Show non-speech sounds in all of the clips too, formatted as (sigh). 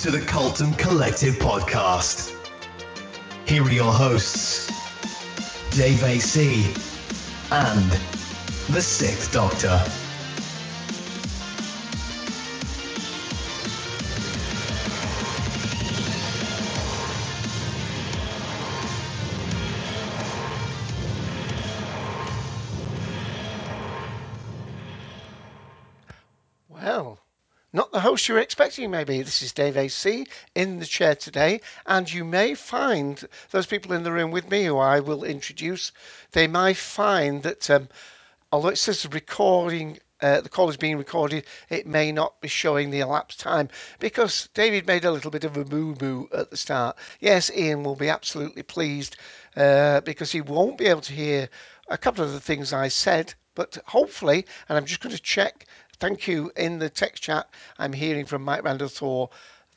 to the Cultdom Collective podcast. Here are your hosts, Dave AC and the Sixth Doctor. The host you're expecting, maybe. This is Dave AC in the chair today, and you may find those people in the room with me who I will introduce, they might find that um, although it says recording, uh, the call is being recorded, it may not be showing the elapsed time because David made a little bit of a boo boo at the start. Yes, Ian will be absolutely pleased uh, because he won't be able to hear a couple of the things I said, but hopefully, and I'm just going to check thank you in the text chat. I'm hearing from Mike Randall Thor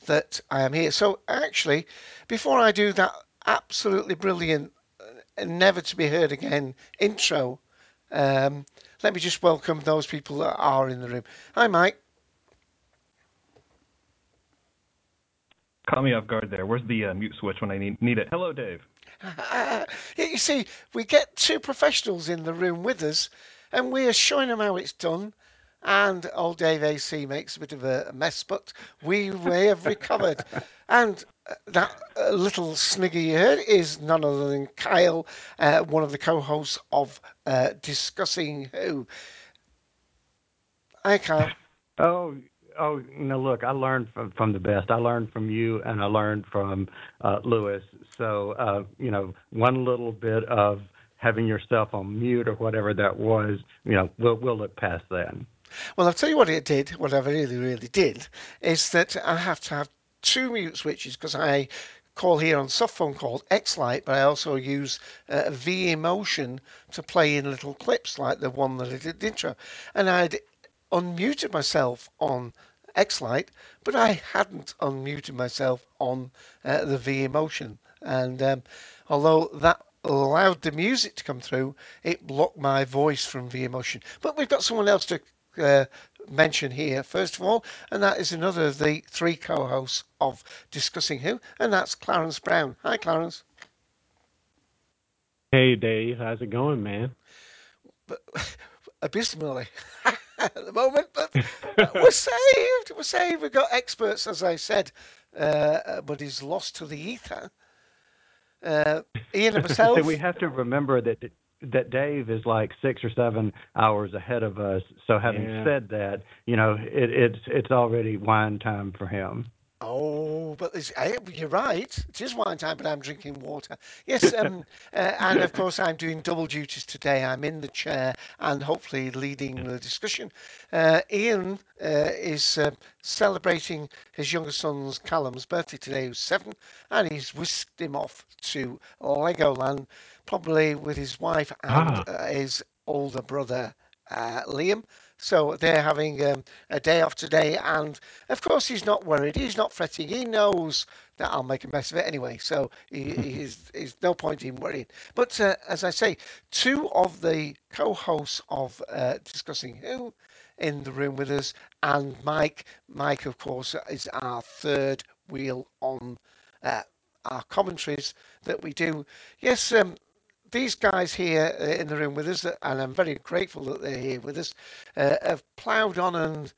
that I am here. So actually, before I do that absolutely brilliant, uh, never to be heard again intro, um, let me just welcome those people that are in the room. Hi, Mike. Caught me off guard there. Where's the uh, mute switch when I need, need it? Hello, Dave. (laughs) you see, we get two professionals in the room with us, and we are showing them how it's done and old Dave AC makes a bit of a mess, but we may have recovered. (laughs) And uh, that uh, little snigger you heard is none other than Kyle, uh, one of the co-hosts of uh, Discussing Who. Hi, Kyle. (laughs) Oh, oh, no look, I learned from, from the best. I learned from you, and I learned from uh, Lewis. So, uh, you know, one little bit of having yourself on mute or whatever that was, you know, we'll we'll look past that. Well, I'll tell you what it did, what I really, really did, is that I have to have two mute switches because I call here on soft phone called X-Lite, but I also use uh, V Emotion to play in little clips like the one that I did the intro. And I'd unmuted myself on X-Lite, but I hadn't unmuted myself on uh, the V Emotion. And um, although that allowed the music to come through, it blocked my voice from V Emotion. But we've got someone else to uh, mention here, first of all, and that is another of the three co hosts of Discussing Who, and that's Clarence Brown. Hi, Clarence. Hey, Dave. How's it going, man? But, (laughs) abysmally (laughs) at the moment, but we're saved. We're saved. We've got experts, as I said, uh, but he's lost to the ether. Uh, Ian and (laughs) myself. so we have to remember that that Dave is like six or seven hours ahead of us. So having Yeah. said that, you know, it, it's it's already wine time for him. Oh, but it's, eh, you're right. It is wine time, but I'm drinking water. Yes, (laughs) um, uh, and of course I'm doing double duties today. I'm in the chair and hopefully leading the discussion. Uh, Ian uh, is uh, celebrating his younger son's Callum's birthday today, who's seven, and he's whisked him off to Legoland, probably with his wife and Ah. uh, his older brother uh, Liam. So they're having um, a day off today, and of course he's not worried. He's not fretting. He knows that I'll make a mess of it anyway. So he, he's, (laughs) he's no point in worrying. But uh, as I say, two of the co-hosts of uh, discussing who in the room with us, and Mike. Mike, of course, is our third wheel on uh, our commentaries that we do. Yes, um, these guys here uh, in the room with us, and I'm very grateful that they're here with us, uh, have ploughed on and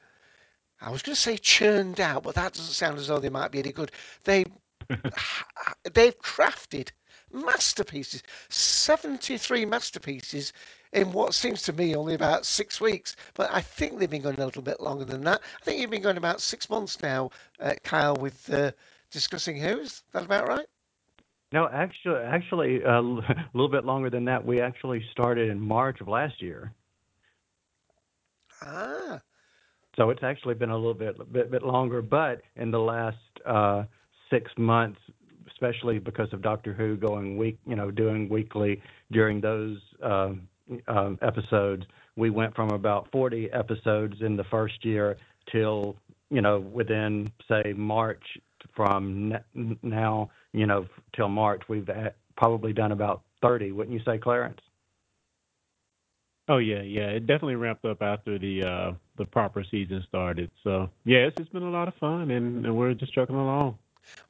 I was going to say churned out, but that doesn't sound as though they might be any good. They (laughs) they've crafted masterpieces, 73 masterpieces in what seems to me only about six weeks. But I think they've been going a little bit longer than that. I think you've been going about six months now, uh, Kyle, with uh, discussing who's. That about right? No, actually, actually, uh, (laughs) a little bit longer than that. We actually started in March of last year. Ah. So it's actually been a little bit bit, bit longer, but in the last uh, six months, especially because of Doctor Who going week, you know, doing weekly during those uh, uh, episodes, we went from about 40 episodes in the first year till you know within say March from now, you know, till March, we've probably done about 30, wouldn't you say, Clarence? Oh yeah, yeah. It definitely ramped up after the uh the proper season started. So yeah, it's just been a lot of fun, and, and we're just trucking along.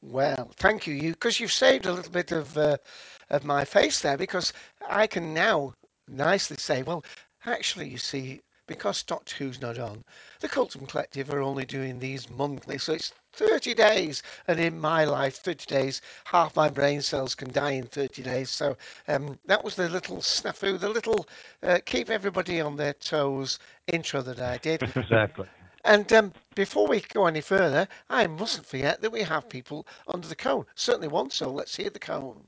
Well, thank you, you, because you've saved a little bit of uh, of my face there, because I can now nicely say, well, actually, you see, because Doctor Who's not on, the Cultdom Collective are only doing these monthly, so it's 30 days. And in my life, 30 days, half my brain cells can die in 30 days. So um, that was the little snafu, the little uh, keep everybody on their toes intro that I did. (laughs) Exactly. And um, before we go any further, I mustn't forget that we have people under the cone. Certainly one, so let's hear the cone.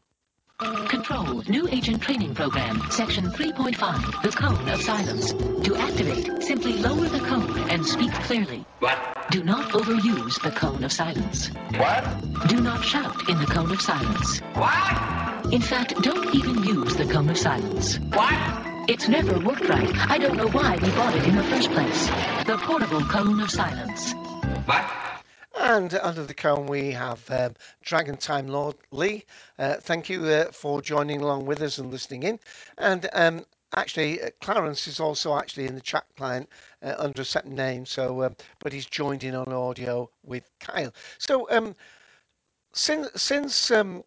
Control, new agent training program, section 3.5, the cone of silence. To activate, simply lower the cone and speak clearly. What? Do not overuse the cone of silence. What? Do not shout in the cone of silence. What? In fact, don't even use the cone of silence. What? It's never worked right. I don't know why we bought it in the first place. The portable cone of silence. What? And under the cone, we have um, Dragon Time Lord Lee. Uh, thank you uh, for joining along with us and listening in. And um, actually, uh, Clarence is also actually in the chat client uh, under a second name. So, um, but he's joined in on audio with Kyle. So, um, since since um,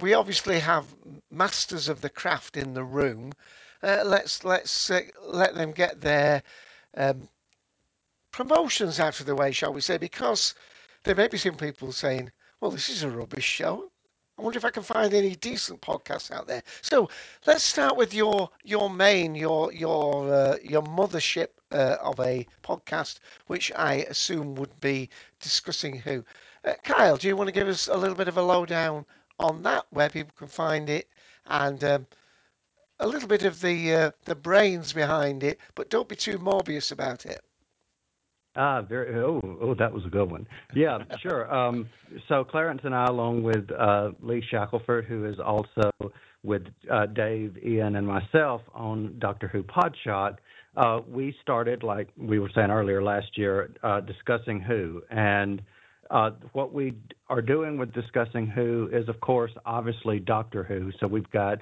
we obviously have masters of the craft in the room, uh, let's let's uh, let them get their promotions out of the way, shall we say? Because there may be some people saying, well, this is a rubbish show. I wonder if I can find any decent podcasts out there. So let's start with your your main your your uh, your mothership uh, of a podcast, which I assume would be discussing who. Uh, Kyle, do you want to give us a little bit of a lowdown on that, where people can find it, and um, a little bit of the uh, the brains behind it, but don't be too Morbius about it. Ah, very. Oh, oh, that was a good one. Yeah, sure. Um, so Clarence and I, along with uh, Lee Shackleford, who is also with uh, Dave, Ian, and myself on Doctor Who Podshock, uh, we started, like we were saying earlier last year, uh, discussing Who. And uh, what we are doing with discussing Who is, of course, obviously Doctor Who. So we've got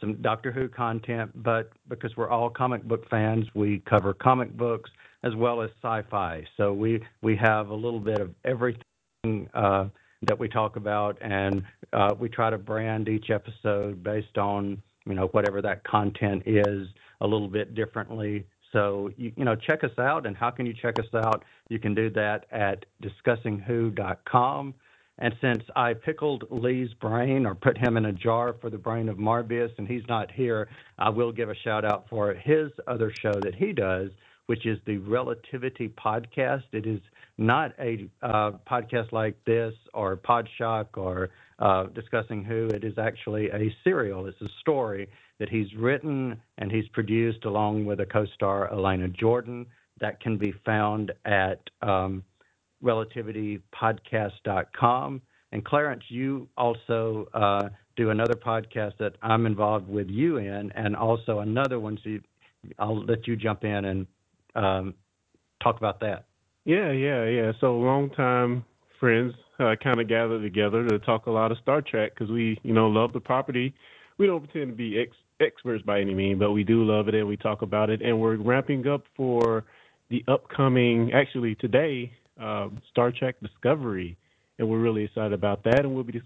some Doctor Who content, but because we're all comic book fans, we cover comic books as well as sci-fi. So we we have a little bit of everything uh, that we talk about, and uh, we try to brand each episode based on you know whatever that content is a little bit differently. So you, you know check us out, and how can you check us out? You can do that at discussingwho.com. And since I pickled Lee's brain or put him in a jar for the brain of Morbius, and he's not here, I will give a shout out for his other show that he does, which is the Relativity Podcast. It is not a uh, podcast like this or Podshock or uh, Discussing Who. It is actually a serial. It's a story that he's written and he's produced along with a co-star, Elena Jordan. That can be found at um, relativitypodcast.com. And Clarence, you also uh, do another podcast that I'm involved with you in, and also another one. So you, I'll let you jump in and um, talk about that. Yeah, yeah, yeah. So long time friends uh, kind of gathered together to talk a lot of Star Trek because we, you know, love the property. We don't pretend to be ex- experts by any means, but we do love it and we talk about it. And we're ramping up for the upcoming, actually today, um, Star Trek Discovery, and we're really excited about that. And we'll be dis-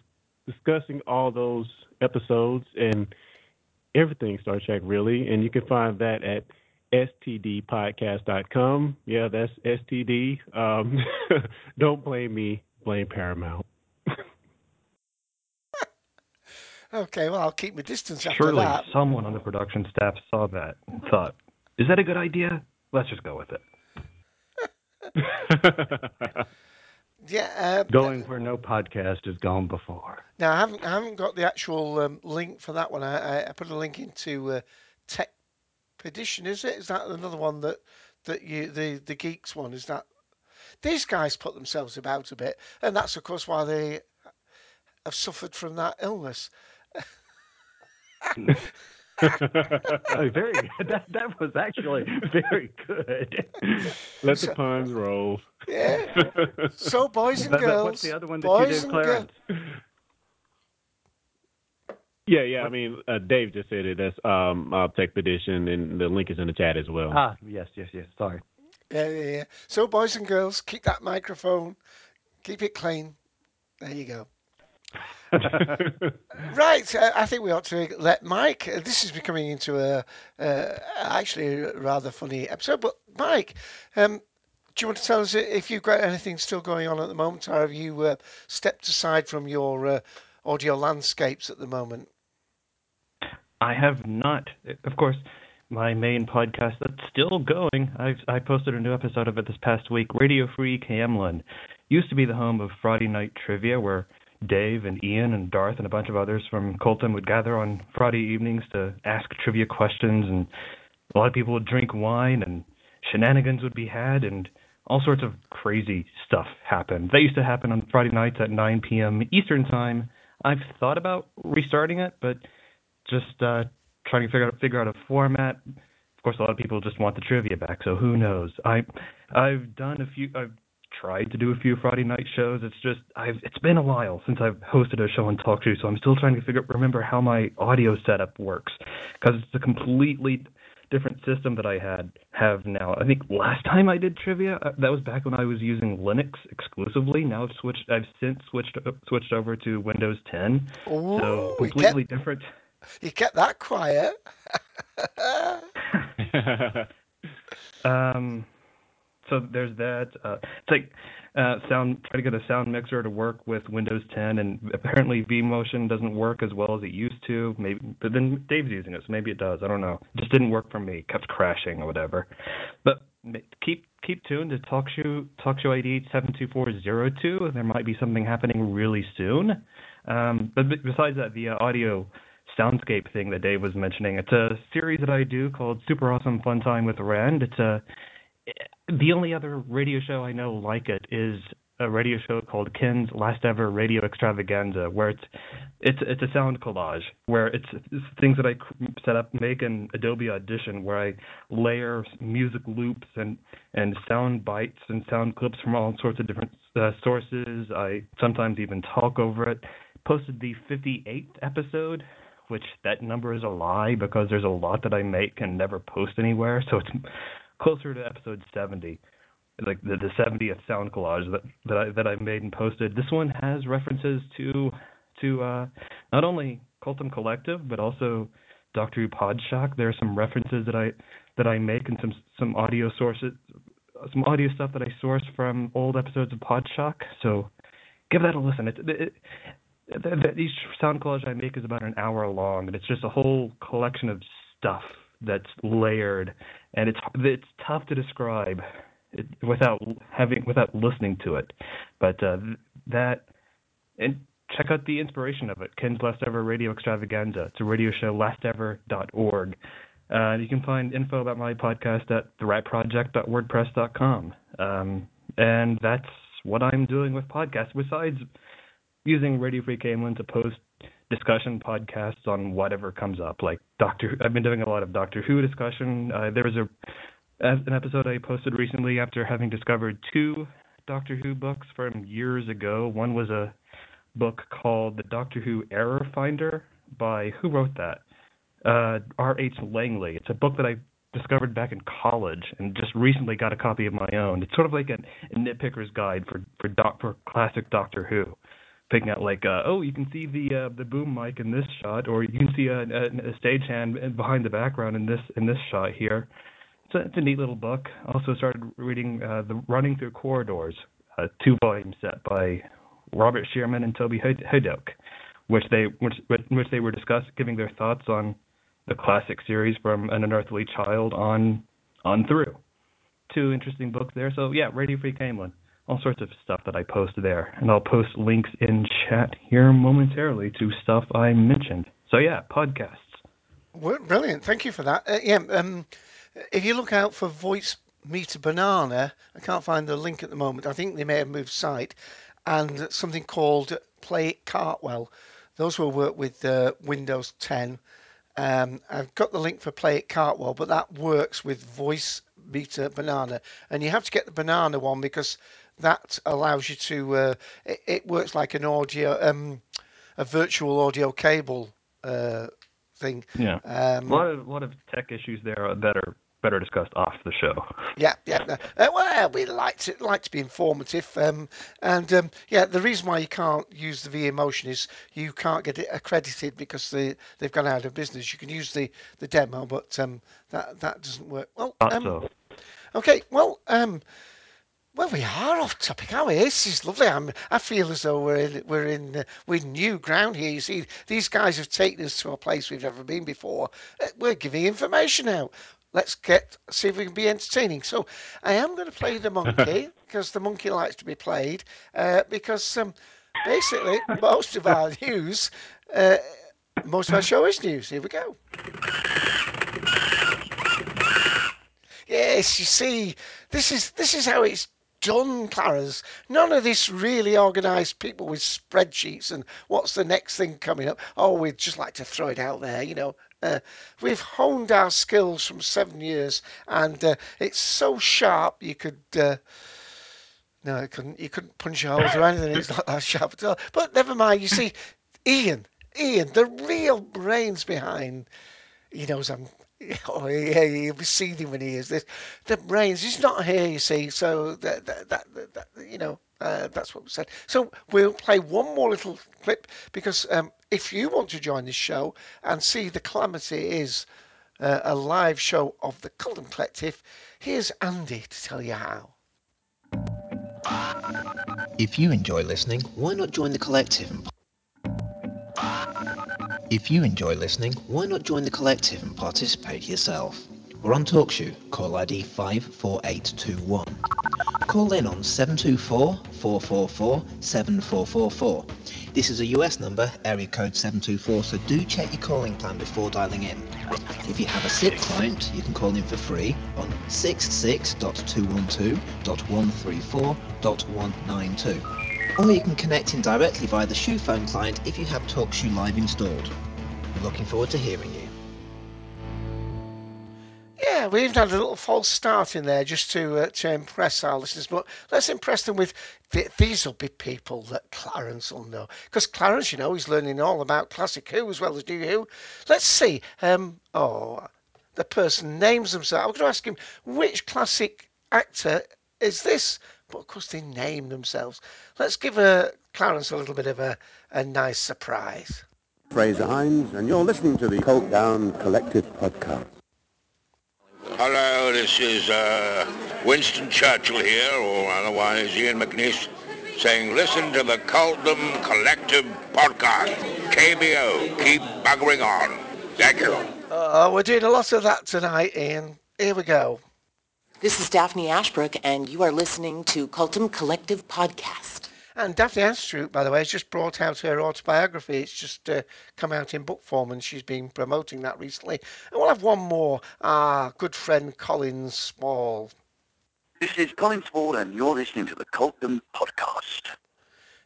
discussing all those episodes and everything Star Trek, really. And you can find that at stdpodcast.com. Yeah, that's STD. Um, (laughs) don't blame me, blame Paramount. (laughs) Okay, well, I'll keep my distance after Surely that. someone on the production staff saw that and thought, "Is that a good idea? Let's just go with it." (laughs) Yeah. Uh, Going where no podcast has gone before. now, I haven't, I haven't got the actual um, link for that one. I, I, I put a link into uh, Tech Pedition, is it? Is that another one that, that you the, the geeks one? Is that these guys put themselves about a bit, and that's of course why they have suffered from that illness. (laughs) Oh, very good. That, that was actually very good. Let the puns roll. Yeah. (laughs) So, boys and But- but girls, what's the other one that boys you did, and Clarence? Yeah, yeah. I mean, uh, Dave just said it. That's um, uh, Tech Petition, and the link is in the chat as well. Ah, yes, yes, yes. Sorry. Yeah, yeah, yeah. So, boys and girls, keep that microphone, keep it clean. There you go. (laughs) Right, uh, I think we ought to let Mike. Uh, this is becoming into a uh, actually a rather funny episode. But Mike, um, do you want to tell us if you've got anything still going on at the moment, or have you uh, stepped aside from your uh, audio landscapes at the moment? I have not. Of course, my main podcast that's still going. I I posted a new episode of it this past week. Radio Free Camlin used to be the home of Friday Night Trivia, where Dave and Ian and Darth and a bunch of others from Cultdom would gather on Friday evenings to ask trivia questions, and a lot of people would drink wine, and shenanigans would be had, and all sorts of crazy stuff happened. That used to happen on Friday nights at 9 p.m. Eastern Time. I've thought about restarting it, but just uh, trying to figure out figure out a format. Of course, a lot of people just want the trivia back, so who knows? I I've done a few. I've tried to do a few Friday night shows. It's just I've it's been a while since I've hosted a show and talk show, so I'm still trying to figure remember how my audio setup works because it's a completely different system that I had have now. I think last time I did trivia, uh, that was back when I was using Linux exclusively. Now I've switched. I've since switched switched over to Windows 10. Ooh, so completely kept- different. You kept that quiet. (laughs) Um, so there's that. Uh, it's like uh, sound. Try to get a sound mixer to work with Windows 10, and apparently vMotion doesn't work as well as it used to. Maybe, but then Dave's using it, so maybe it does. I don't know. It just didn't work for me. It kept crashing or whatever. But keep keep tuned to Talk Show Talk Show ID 72402. There might be something happening really soon. Um, but besides that, the uh, audio soundscape thing that Dave was mentioning. It's a series that I do called Super Awesome Fun Time with Rand. It's a the only other radio show I know like it is a radio show called Ken's Last Ever Radio Extravaganza, where it's it's it's a sound collage where it's, it's things that I set up make in Adobe Audition, where I layer music loops and and sound bites and sound clips from all sorts of different uh, sources. I sometimes even talk over it. Posted the 58th episode which that number is a lie because there's a lot that I make and never post anywhere. So it's closer to episode 70, like the, the 70th sound collage that that I that I made and posted. This one has references to to uh, not only Cultdom Collective but also Doctor Who Podshock. There are some references that I that I make and some some audio sources, some audio stuff that I source from old episodes of Podshock. So give that a listen. It, it, th- th- each sound collage I make is about an hour long, and it's just a whole collection of stuff that's layered, and it's it's tough to describe it, without having without listening to it. But uh, that and check out the inspiration of it. Ken's Last Ever Radio Extravaganza. It's a radio show, lastever.org. Uh, you can find info about my podcast at theratproject.wordpress.com. Um, and that's what I'm doing with podcasts. Besides using Radio Free Camelin to post discussion podcasts on whatever comes up. Like Doctor, I've been doing a lot of Doctor Who discussion. Uh, there was a an episode I posted recently after having discovered two Doctor Who books from years ago. One was a book called The Doctor Who Error Finder by who wrote that? Uh, R. H. Langley. It's a book that I discovered back in college and just recently got a copy of my own. It's sort of like a, a nitpicker's guide for for doc, for classic Doctor Who picking out like uh, oh you can see the uh, the boom mic in this shot or you can see a, a, a stagehand behind the background in this in this shot here a, it's a neat little book also started reading uh, the running through corridors a two volume set by robert shearman and toby Hod- which they which which they were discussing, giving their thoughts on the classic series from An Unearthly Child on on through. Two interesting books there. So yeah, Radio Free Camelin. All sorts of stuff that I post there, and I'll post links in chat here momentarily to stuff I mentioned. So yeah, podcasts. Well, brilliant. Thank you for that. Uh, yeah, um, if you look out for Voice Meter Banana, I can't find the link at the moment. I think they may have moved site, and something called PlayIt Cartwall. Those will work with uh, Windows 10. Um, I've got the link for PlayIt Cartwall, but that works with Voice Meter Banana, and you have to get the banana one because that allows you to. Uh, it, it, works like an audio, um, a virtual audio cable uh, thing. Yeah. Um, a lot of a lot of tech issues there that are better discussed off the show. Yeah, yeah. Uh, well, we like to like to be informative, um, and um, yeah, the reason why you can't use the V Motion is you can't get it accredited because they they've gone out of business. You can use the, the demo, but um, that that doesn't work. Well, um, so. okay. Well, um, well, we are off topic, we? This is lovely. I'm, I feel as though we're in, we're in uh, we're new ground here. You see, these guys have taken us to a place we've never been before. Uh, we're giving information out. Let's get see if we can be entertaining. So, I am going to play the monkey (laughs) because the monkey likes to be played. Uh, because um, basically, most of our news, uh, most of our show is news. Here we go. Yes, you see, this is this is how it's done, Clarence. None of this really organised people with spreadsheets and what's the next thing coming up. Oh, we'd just like to throw it out there, you know. Uh, we've honed our skills from seven years, and uh, it's so sharp you could. Uh, no, you couldn't. You couldn't punch holes or anything. It's not that sharp at all. But never mind. You see, Ian, Ian, the real brains behind. He knows I'm (laughs) Oh yeah, he'll be seething when he hears this. The brains. He's not here, you see. So that that, that, that you know uh, that's what we said. So we'll play one more little clip because um, if you want to join this show and see the calamity is uh, a live show of the Cultdom Collective, here's Andy to tell you how. If you enjoy listening, why not join the collective if you enjoy listening, why not join the collective and participate yourself? We're on TalkShoe, call ID 54821. Call in on 724-444-7444. This is a US number, area code 724, so do check your calling plan before dialing in. If you have a SIP client, you can call in for free on 66.212.134.192 or you can connect in directly via the Shoe phone client if you have TalkShoe Live installed. Looking forward to hearing you. Yeah, we even had a little false start in there just to uh, to impress our listeners, but let's impress them with th- these will be people that Clarence will know because Clarence, you know, he's learning all about classic Who as well as New Who. Let's see. Um, oh, the person names themselves. I'm going to ask him which classic actor is this? But of course they name themselves. Let's give uh, Clarence a little bit of a, a nice surprise. Frazer Hines, and you're listening to the Cultdom Collective podcast. Hello, this is uh, Winston Churchill here, or otherwise Ian McNeice, saying listen to the Cultdom Collective podcast. KBO, keep buggering on. Thank you. Uh, we're doing a lot of that tonight, Ian. Here we go. This is Daphne Ashbrook, and you are listening to Cultdom Collective Podcast. And Daphne Ashbrook, by the way, has just brought out her autobiography. It's just uh, come out in book form, and she's been promoting that recently. And we'll have one more. Our good friend Colin Small. This is Colin Small, and you're listening to the Cultdom Podcast.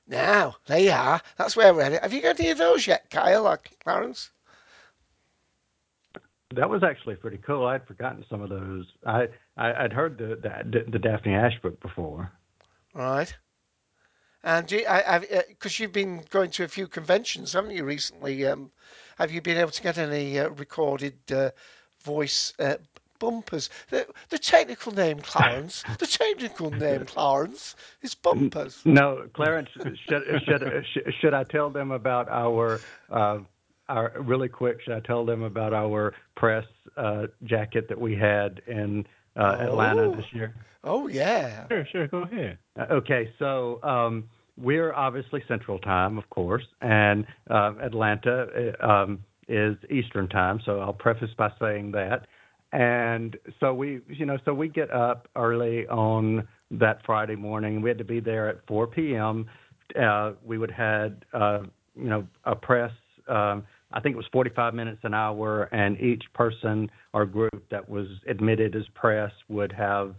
Now, there you are. That's where we're at. Have you got any of those yet, Kyle or Clarence? That was actually pretty cool. I'd forgotten some of those. I, I would heard the, the the Daphne Ashbrook before. Right. And you, because uh, you've been going to a few conventions, haven't you, recently? Um, have you been able to get any uh, recorded uh, voice uh, bumpers? The, the technical name, Clarence. the technical (laughs) name, Clarence, is bumpers. No, Clarence. should, should, should I tell them about our uh, our really quick, should I tell them about our press uh, jacket that we had in uh, Atlanta oh. this year? Oh yeah. Sure, sure. Go ahead. Uh, okay, so um, we're obviously Central Time, of course, and uh, Atlanta uh, um, is Eastern Time. So I'll preface by saying that. And so we, you know, so we get up early on that Friday morning. We had to be there at 4 p.m. Uh, we would had, uh, you know, a press. Um, I think it was 45 minutes an hour, and each person or group that was admitted as press would have,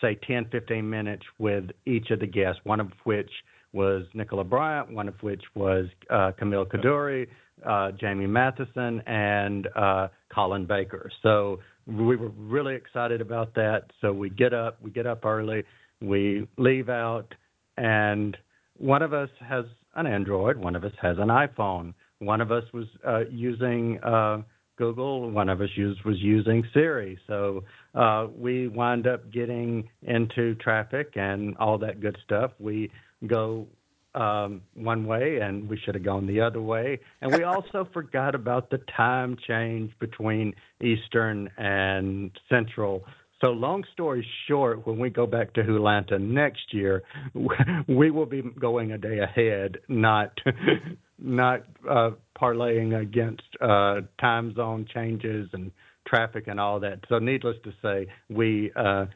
say, 10, 15 minutes with each of the guests. One of which was Nicola Bryant, one of which was uh, Camille Coduri, uh, Jamie Mathieson, and uh, Colin Baker. So we were really excited about that. So we get up, we get up early, we leave out, and one of us has an Android, one of us has an iPhone, one of us was uh, using uh, Google, one of us used, was using Siri. So uh, we wind up getting into traffic and all that good stuff. We go um, one way and we should have gone the other way. And we (laughs) also forgot about the time change between Eastern and Central. So, long story short, when we go back to Hotlanta next year, (laughs) we will be going a day ahead, not (laughs) not uh, parlaying against uh, time zone changes and traffic and all that. So, needless to say, we uh,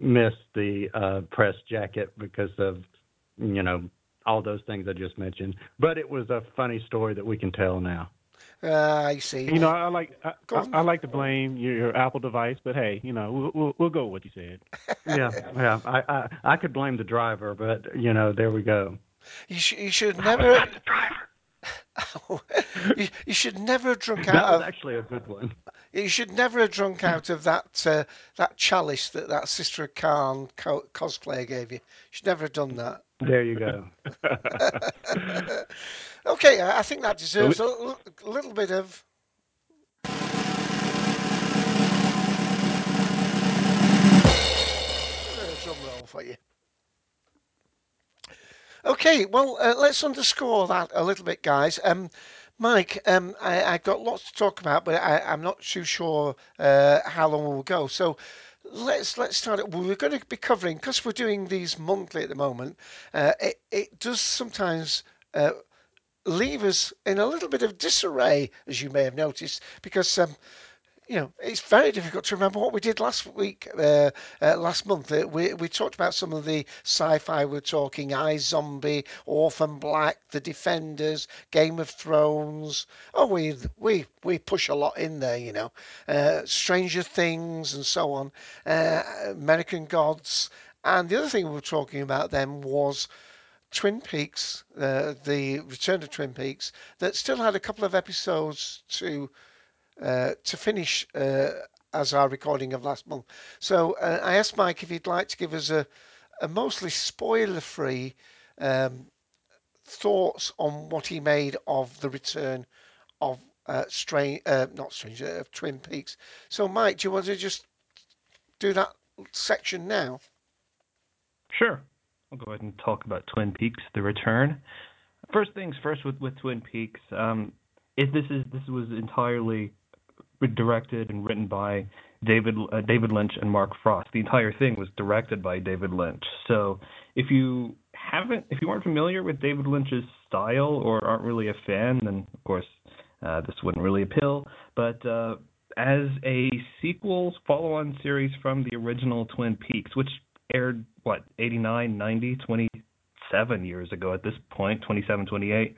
missed the uh, press jacket because of you know all those things I just mentioned. But it was a funny story that we can tell now. Uh, I see. You know, I like I, I, I, like to blame your, your, Apple device, but hey, you know, we'll we'll, we'll go with what you said. (laughs) yeah, yeah. I, I I could blame the driver, but you know, there we go. You, sh- you should never. (laughs) you, you should never have drunk (laughs) out that was of. actually a good one. You should never have drunk out of that uh, that chalice that that Sister of Karn co- cosplayer gave you. You should never have done that. There you go. (laughs) okay, I think that deserves a l- little bit of. Drum roll for you. Okay, well, uh, let's underscore that a little bit, guys. Um, Mike, um, I, I've got lots to talk about, but I, I'm not too sure uh, how long we'll go. So let's let's start it. We're going to be covering because we're doing these monthly at the moment. Uh, it it does sometimes. Uh, leave us in a little bit of disarray, as you may have noticed, because um, you know, it's very difficult to remember what we did last week, uh, uh, last month. Uh, we we talked about some of the sci-fi. We are talking iZombie, Orphan Black, The Defenders, Game of Thrones. Oh, we we we push a lot in there, you know. Uh, Stranger Things and so on. Uh, American Gods. And the other thing we were talking about then was Twin Peaks, uh, the Return of Twin Peaks, that still had a couple of episodes to to finish uh, as our recording of last month. So uh, I asked Mike if he'd like to give us a, a mostly spoiler-free um, thoughts on what he made of the return of uh, Strange, uh, not Stranger, of Twin Peaks. So Mike, do you want to just do that section now? Sure. I'll go ahead and talk about Twin Peaks: The Return. First things first with, with Twin Peaks. Um, this is this was entirely directed and written by David uh, David Lynch and Mark Frost. The entire thing was directed by David Lynch. So if you haven't, if you aren't familiar with David Lynch's style or aren't really a fan, then of course uh, this wouldn't really appeal. But uh, as a sequel follow-on series from the original Twin Peaks, which aired what 89, 90, 27 years ago at this point, 27, 28.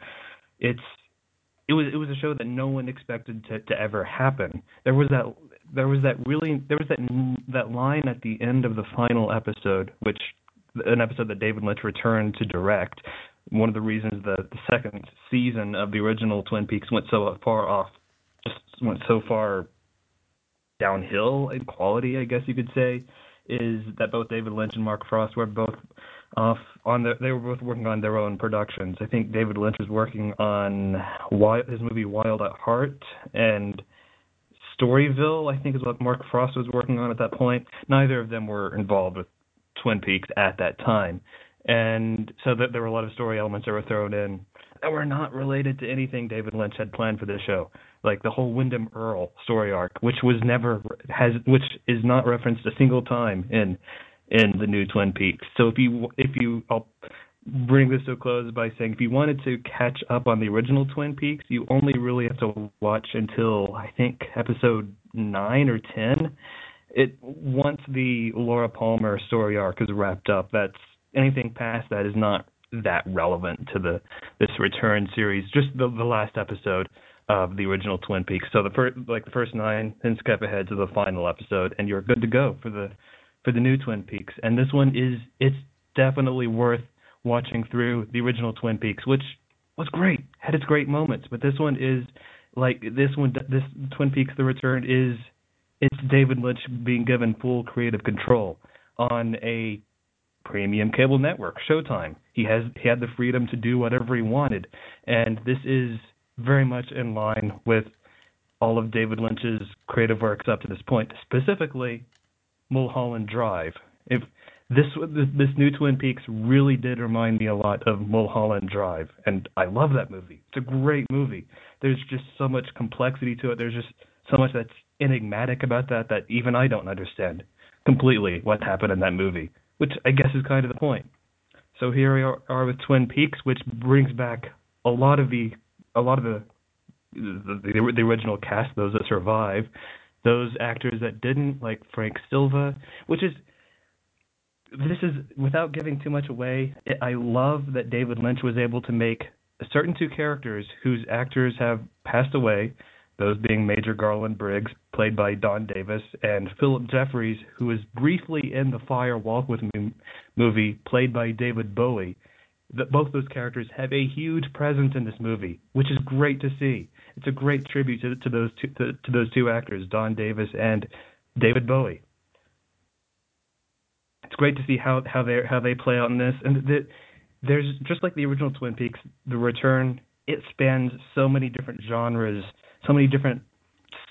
It's it was it was a show that no one expected to, to ever happen. There was that there was that really there was that that line at the end of the final episode, which an episode that David Lynch returned to direct. One of the reasons the, the second season of the original Twin Peaks went so far off, just went so far downhill in quality, I guess you could say, is that both David Lynch and Mark Frost were both off on the they were both working on their own productions. I think David Lynch was working on Wild, his movie Wild at Heart and Storyville, I think is what Mark Frost was working on at that point. Neither of them were involved with Twin Peaks at that time. And so that there were a lot of story elements that were thrown in that were not related to anything David Lynch had planned for this show. Like the whole Windom Earle story arc, which was never has which is not referenced a single time in in the new Twin Peaks. So if you if you I'll bring this to a close by saying if you wanted to catch up on the original Twin Peaks, you only really have to watch until I think episode nine or ten. It once the Laura Palmer story arc is wrapped up, that's anything past that is not that relevant to the this return series. Just the the last episode of the original Twin Peaks. So the first like the first nine, then skip ahead to the final episode, and you're good to go for the for the new Twin Peaks. And this one is it's definitely worth watching through the original Twin Peaks, which was great, had its great moments. But this one is like this one, this Twin Peaks: The Return is it's David Lynch being given full creative control on a premium cable network, Showtime. He has he had the freedom to do whatever he wanted, and this is very much in line with all of David Lynch's creative works up to this point, specifically Mulholland Drive. If this this new Twin Peaks really did remind me a lot of Mulholland Drive, and I love that movie. It's a great movie. There's just so much complexity to it. There's just so much that's enigmatic about that that even I don't understand completely what happened in that movie, which I guess is kind of the point. So here we are, are with Twin Peaks, which brings back a lot of the a lot of the the, the, the original cast, those that survive, those actors that didn't, like Frank Silva, which is this is without giving too much away. I love that David Lynch was able to make certain two characters whose actors have passed away, those being Major Garland Briggs, played by Don Davis, and Phillip Jeffries, who was briefly in the Fire Walk with Me movie, played by David Bowie. That both those characters have a huge presence in this movie, which is great to see. It's a great tribute to, to those two to, to those two actors, Don Davis and David Bowie it's great to see how how they how they play out in this. And the, there's just like the original Twin Peaks, the return it spans so many different genres, so many different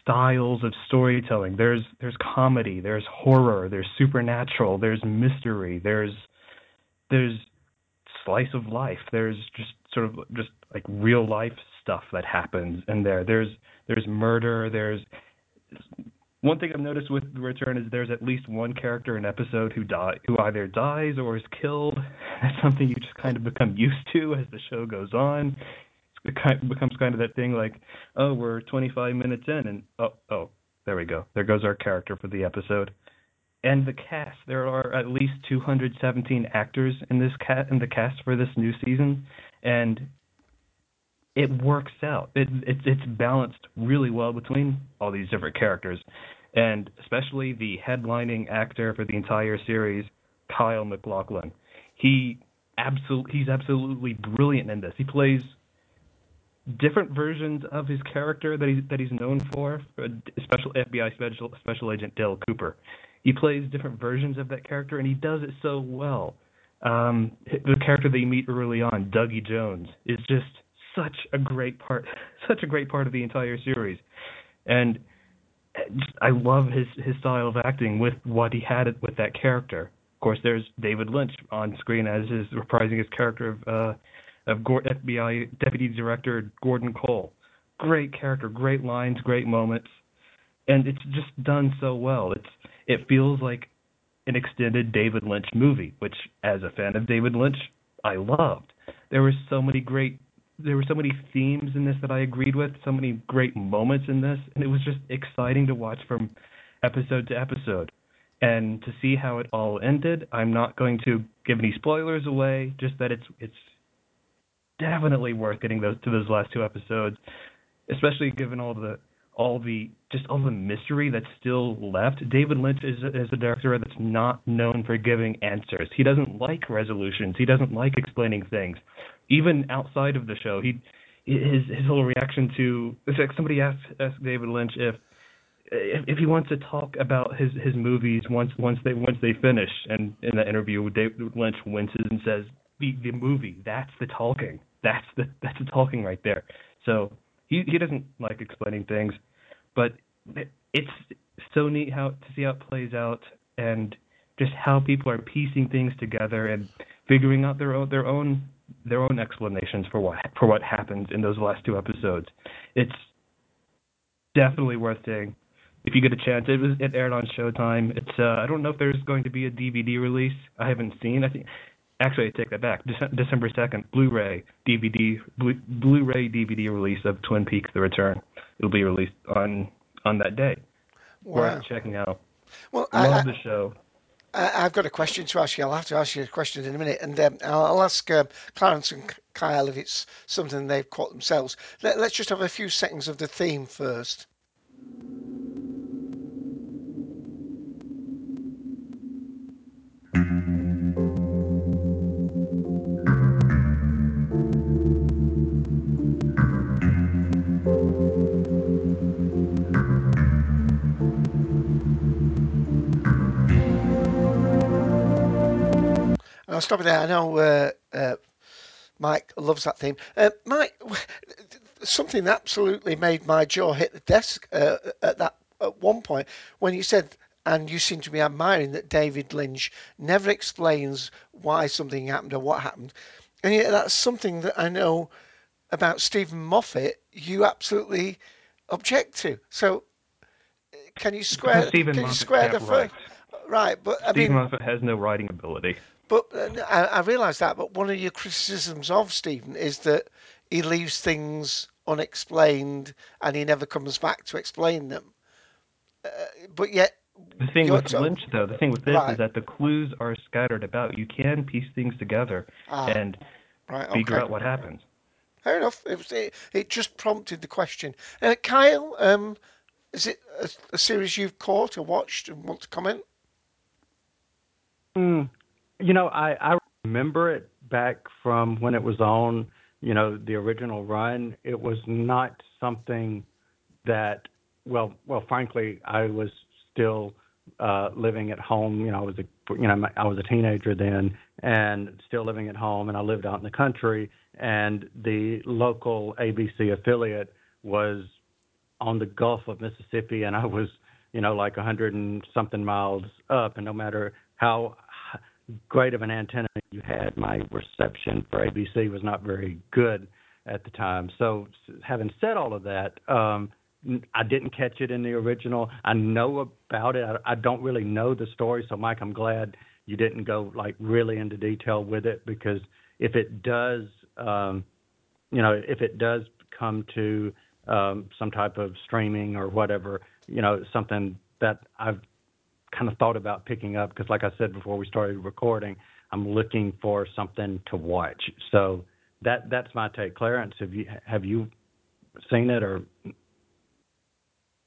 styles of storytelling. There's there's comedy, there's horror, there's supernatural, there's mystery, there's there's slice of life. There's just sort of just like real life stuff that happens in there. There's there's murder, there's one thing I've noticed with the return is there's at least one character in episode who die who either dies or is killed. (laughs) That's something you just kind of become used to as the show goes on. It kind of becomes kind of that thing like, oh, we're 25 minutes in, and oh, oh, there we go. There goes our character for the episode. And the cast, there are at least 217 actors in this cat in the cast for this new season, and it works out. It, it's it's balanced really well between all these different characters, and especially the headlining actor for the entire series, Kyle MacLachlan. He absolutely he's absolutely brilliant in this. He plays different versions of his character that he's that he's known for, special FBI special special agent Dale Cooper. He plays different versions of that character, and he does it so well. Um, the character that you meet early on, Dougie Jones, is just such a great part, (laughs) such a great part of the entire series, and I love his his style of acting with what he had with that character. Of course, there's David Lynch on screen as his reprising his character of uh, of FBI Deputy Director Gordon Cole. Great character, great lines, great moments, and it's just done so well. It's it feels like an extended David Lynch movie, which, as a fan of David Lynch, I loved. There were so many great there were so many themes in this that I agreed with, so many great moments in this, and it was just exciting to watch from episode to episode. And to see how it all ended, I'm not going to give any spoilers away, just that it's it's definitely worth getting those to those last two episodes, especially given all the all the just all the mystery that's still left. David Lynch is is a director that's not known for giving answers. He doesn't like resolutions. He doesn't like explaining things even outside of the show, he his his whole reaction to it's like somebody asked asked David Lynch if if, he wants to talk about his his movies once once they once they finish, and in that interview, David Lynch winces and says the the movie that's the talking that's the that's the talking right there. So he he doesn't like explaining things, but it's so neat how to see how it plays out and just how people are piecing things together and figuring out their own their own their own explanations for what for what happens in those last two episodes. It's definitely worth seeing if you get a chance. It was it aired on Showtime. It's uh, I don't know if there's going to be a DVD release. I haven't seen. I think actually, I take that back. Dece- December second, Blu-ray DVD, Blu- Blu-ray DVD release of Twin Peaks: The Return. It'll be released on on that day. Wow. Worth checking out. Well, I, Love I, the show. I- I've got a question to ask you. I'll have to ask you a question in a minute, and um, I'll, I'll ask um, Clarence and Kyle if it's something they've caught themselves. Let, let's just have a few seconds of the theme first. And I'll stop it there. I know uh, uh, Mike loves that theme. Uh, Mike, (laughs) something absolutely made my jaw hit the desk uh, at that at one point when you said, and you seem to be admiring that David Lynch never explains why something happened or what happened, and yet that's something that I know about Steven Moffat. You absolutely object to. So, can you square? Stephen can you Moffat square the can't first? Right, but I Steve mean, Moffat has no writing ability. But uh, I, I realise that. But one of your criticisms of Steven is that he leaves things unexplained and he never comes back to explain them. Uh, but yet, The thing with to- Lynch, though, the thing with this Right. is that the clues are scattered about. You can piece things together Ah, and right, figure okay. out what happens. Fair enough. It, was, it, it just prompted the question. Uh, Kyle, um, is it a, a series you've caught or watched and want to comment? Mm, you know, I, I remember it back from when it was on, you know, the original run. It was not something that, well, well, frankly, I was still uh, living at home. You know, I was a, you know, I was a teenager then, and still living at home, and I lived out in the country, and the local ABC affiliate was on the Gulf of Mississippi, and I was, you know, like a hundred and something miles up, and no matter how great of an antenna you had, my reception for ABC was not very good at the time. So, having said all of that, um, I didn't catch it in the original. I know about it. I, I don't really know the story, so Mike, I'm glad you didn't go like really into detail with it because if it does, um, you know, if it does come to um, some type of streaming or whatever, you know, something that I've kind of thought about picking up because, like I said before we started recording, I'm looking for something to watch. So that that's my take. Clarence, have you have you seen it or?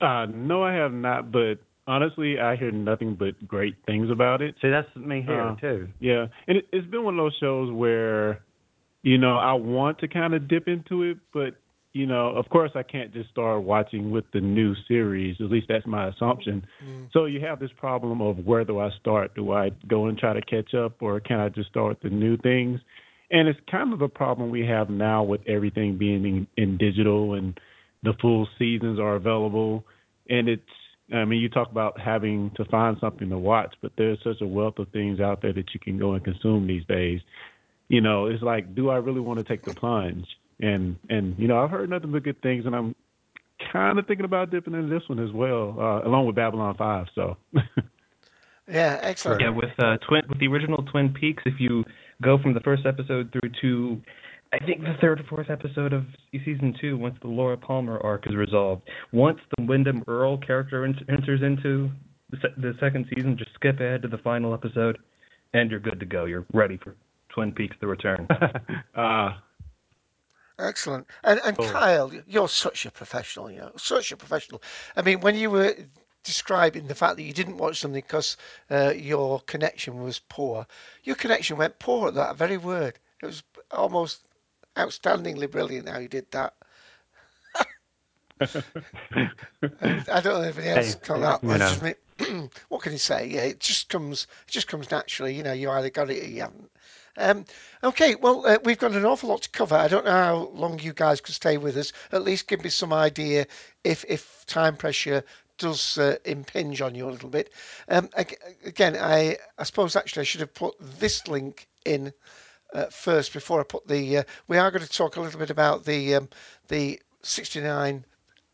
Uh, no, I have not, but honestly, I hear nothing but great things about it. See, that's me here Uh, too. Yeah, and it, it's been one of those shows where, you know, I want to kind of dip into it, but you know, of course, I can't just start watching with the new series. At least that's my assumption. Mm-hmm. So you have this problem of where do I start? Do I go and try to catch up, or can I just start the new things? And it's kind of a problem we have now with everything being in, in digital and the full seasons are available. And it's, I mean, you talk about having to find something to watch, but there's such a wealth of things out there that you can go and consume these days. You know, it's like, do I really want to take the plunge? And and you know, I've heard nothing but good things, and I'm kind of thinking about dipping into this one as well, uh, along with Babylon Five. So. (laughs) Yeah, excellent. Yeah, with uh, twin with the original Twin Peaks, if you go from the first episode through to I think the third or fourth episode of season two, once the Laura Palmer arc is resolved, once the Windom Earle character en- enters into the, se- the second season, just skip ahead to the final episode, and you're good to go. You're ready for Twin Peaks: The Return. (laughs) uh, Excellent. And and Cool. Kyle, you're such a professional, you know, such a professional. I mean, when you were describing the fact that you didn't watch something because uh, your connection was poor, your connection went poor at that very word. It was almost outstandingly brilliant how you did that. I don't know if anyone else Hey, that. you but know. it's just me- what can you say? Yeah, it just comes, it just comes naturally. You know, you either got it or you haven't. Um, okay, well, uh, we've got an awful lot to cover. I don't know how long you guys could stay with us. At least give me some idea if if time pressure does uh, impinge on you a little bit. Um, again, I I suppose actually I should have put this link in uh, first before I put the. Uh, we are going to talk a little bit about the um, the 69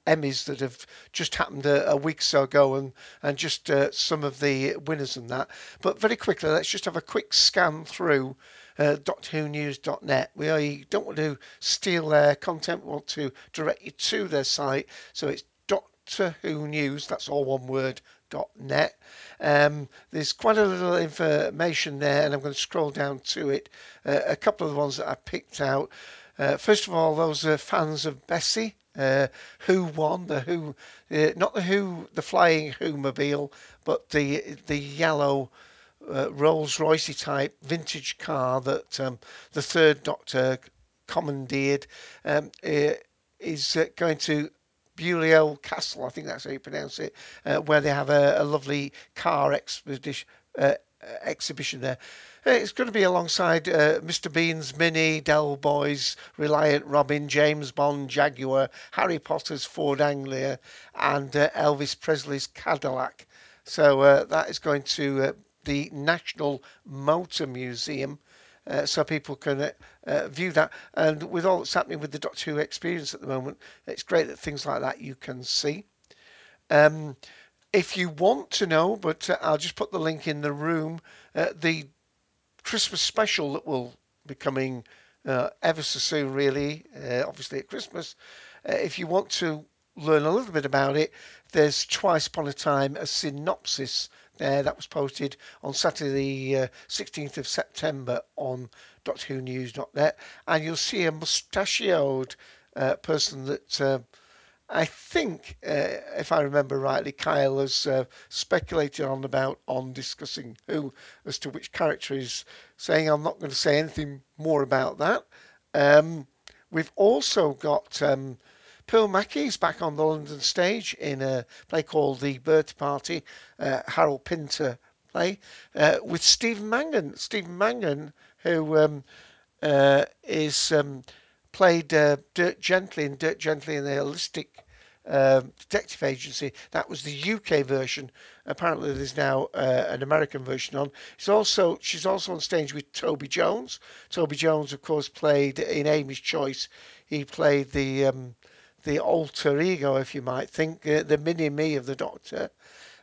Emmys that have just happened a, a week so ago and, and just uh, some of the winners and that. But very quickly, let's just have a quick scan through uh, DoctorWhoNews.net. We don't want to steal their content. We want to direct you to their site. So it's Doctor Who News. That's all one word. Dot net. Um, there's quite a little information there, and I'm going to scroll down to it. Uh, a couple of the ones that I picked out. Uh, first of all, those are fans of Bessie. Uh, who won the Who? Uh, not the Who, the flying Who mobile, but the the yellow uh, Rolls Royce type vintage car that um, the third Doctor commandeered um, uh, is uh, going to Beaulieu Castle, I think that's how you pronounce it, uh, where they have a, a lovely car expedition, exhibition there. Uh, it's going to be alongside uh, Mr. Bean's Mini, Del Boy's Reliant Robin, James Bond Jaguar, Harry Potter's Ford Anglia, and uh, Elvis Presley's Cadillac. So uh, that is going to the National Motor Museum. Uh, so people can uh, uh, view that. And with all that's happening with the Doctor Who experience at the moment, it's great that things like that you can see. Um, if you want to know, but uh, I'll just put the link in the room, uh, the Christmas special that will be coming uh, ever so soon, really, obviously at Christmas. if you want to learn a little bit about it, there's Twice Upon a Time a synopsis there that was posted on Saturday, the uh, 16th of September on DoctorWhoNews.net, and you'll see a mustachioed uh, person that uh, I think, uh, if I remember rightly, Kyle has uh, speculated on about on discussing who as to which character is saying. I'm not going to say anything more about that. Um, we've also got. Um, Pearl Mackie's back on the London stage in a play called The Birthday Party, uh, Harold Pinter play, uh, with Stephen Mangan. Stephen Mangan, who um, uh, is um, played uh, Dirk Gently in Dirk Gently in the Holistic um, Detective Agency. That was the UK version. Apparently, there's now uh, an American version on. She's also she's also on stage with Toby Jones. Toby Jones, of course, played in Amy's Choice. He played the um, the alter ego, if you might think, uh, the mini me of the Doctor.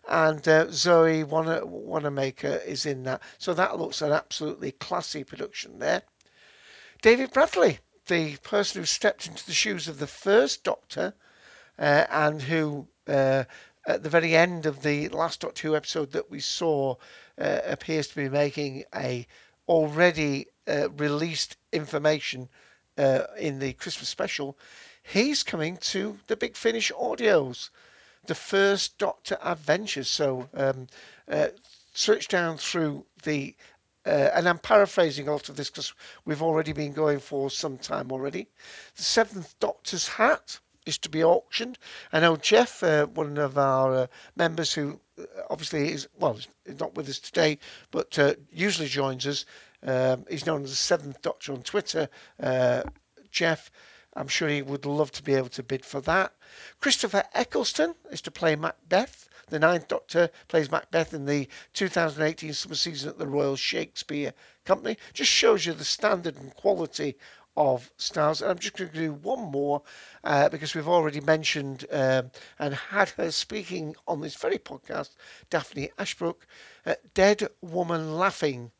And uh, Zoe Wanamaker is in that. So that looks an absolutely classy production there. David Bradley, the person who stepped into the shoes of the first Doctor uh, and who, uh, at the very end of the last Doctor Who episode that we saw, uh, appears to be making a already uh, released information in the Christmas special he's coming to the Big Finish Audios, the first Doctor Adventures. So um, uh, search down through the, uh, and I'm paraphrasing a lot of this because we've already been going for some time already. The Seventh Doctor's hat is to be auctioned. I know Jeff, uh, one of our uh, members who uh, obviously is, well, not with us today, but uh, usually joins us. Um, he's known as the Seventh Doctor on Twitter. Uh, Jeff I'm sure he would love to be able to bid for that. Christopher Eccleston is to play Macbeth. The Ninth Doctor plays Macbeth in the 2018 summer season at the Royal Shakespeare Company. Just shows you the standard and quality of stars. And I'm just going to do one more uh, because we've already mentioned um, and had her speaking on this very podcast, Daphne Ashbrook. Uh, Dead Woman Laughing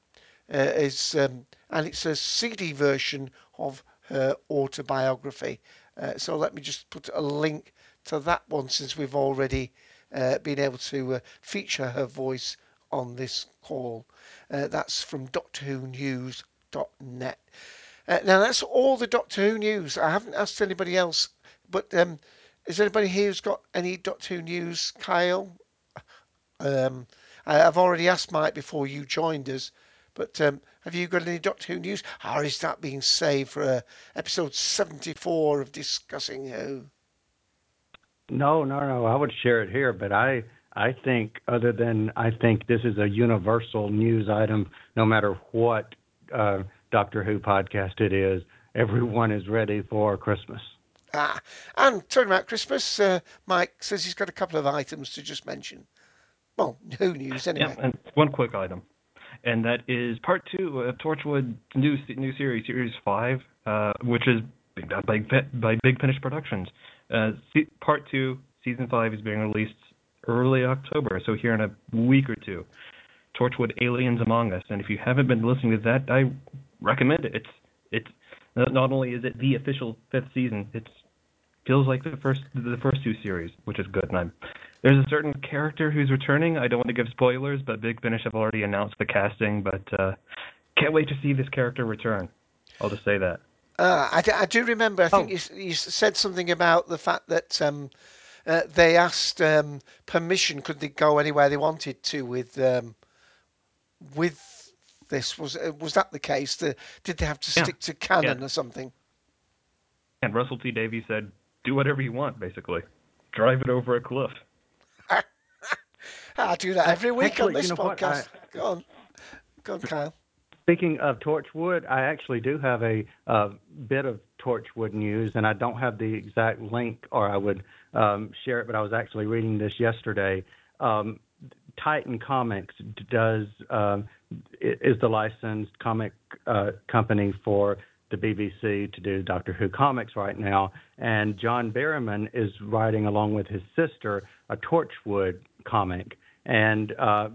uh, is, um, and it's a CD version of her autobiography. Uh, so let me just put a link to that one since we've already uh, been able to uh, feature her voice on this call. Uh, that's from DoctorWhoNews.net. Uh, now that's all the Doctor Who news. I haven't asked anybody else, but um, is anybody here who's got any Doctor Who news? Kyle, um, I, have already asked Mike before you joined us, but um, have you got any Doctor Who news? Or is that being saved for uh, episode 74 of Discussing Who? No, no, no. I would share it here, but I I think other than I think this is a universal news item, no matter what uh, Doctor Who podcast it is. Everyone is ready for Christmas. Ah, and talking about Christmas, uh, Mike says he's got a couple of items to just mention. Well, Who news anyway. Yeah, and one quick item and that is part two of Torchwood new new series, series five, uh, which is done by by Big Finish Productions. Uh, part two, season five, is being released early October, so here in a week or two. Torchwood Aliens Among Us, and if you haven't been listening to that, I recommend it. It's it's not only is it the official fifth season, it feels like the first the first two series, which is good. And I'm there's a certain character who's returning. I don't want to give spoilers, but Big Finish have already announced the casting, but uh, can't wait to see this character return. I'll just say that. Uh, I, I do remember. I think oh. you, you said something about the fact that um, uh, they asked um, permission. Could they go anywhere they wanted to with um, with this? Was uh, was that the case? The, did they have to stick yeah. to canon yeah. or something? And Russell T Davies said, "Do whatever you want, basically. Drive it over a cliff." (laughs) I do that every week Actually, on this you know podcast. I, go on, go on, Kyle. Speaking of Torchwood, I actually do have a bit of Torchwood news, and I don't have the exact link, or I would um, share it. But I was actually reading this yesterday. Um, Titan Comics does um, is the licensed comic uh, company for the BBC to do Doctor Who comics right now, and John Barrowman is writing along with his sister a Torchwood comic, and uh,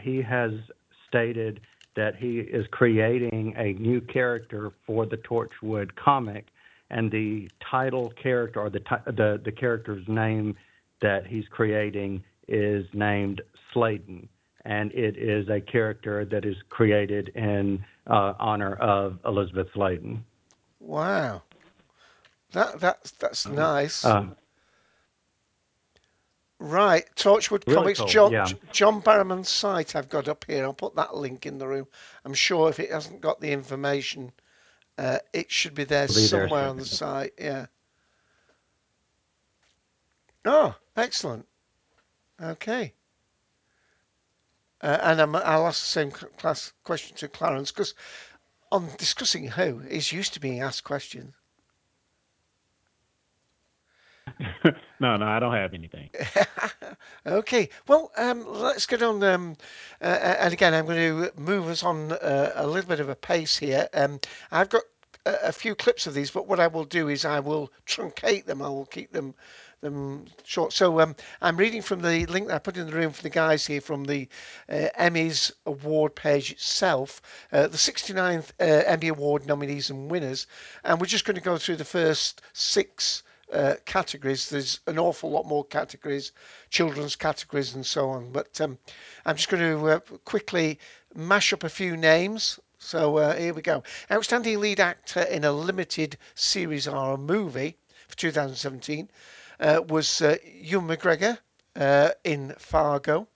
he has stated that he is creating a new character for the Torchwood comic, and the title character or the the the character's name that he's creating is named Sladen, and it is a character that is created in uh, honor of Elizabeth Sladen. Wow, that that's that's uh-huh. nice. Uh, Right, Torchwood really Comics, cool. John yeah. John Barrowman's site I've got up here. I'll put that link in the room. I'm sure if it hasn't got the information, uh, it should be there be somewhere there, on the site. Yeah. Oh, excellent. Okay. Uh, and i will ask the same class question to Clarence because on discussing who, he's used to being asked questions. (laughs) no, no, I don't have anything. (laughs) okay, well, um, let's get on. Um, uh, uh, and again, I'm going to move us on uh, a little bit of a pace here. Um, I've got a, a, few clips of these, but what I will do is I will truncate them. I will keep them them short. So um, I'm reading from the link that I put in the room for the guys here from the uh, Emmys award page itself, uh, the 69th uh, Emmy Award nominees and winners, and we're just going to go through the first six uh, categories. There's an awful lot more categories, children's categories, and so on. But um, I'm just going to uh, quickly mash up a few names. So uh, here we go. Outstanding lead actor in a limited series or a movie for 2017 uh, was uh, Ewan McGregor uh, in Fargo,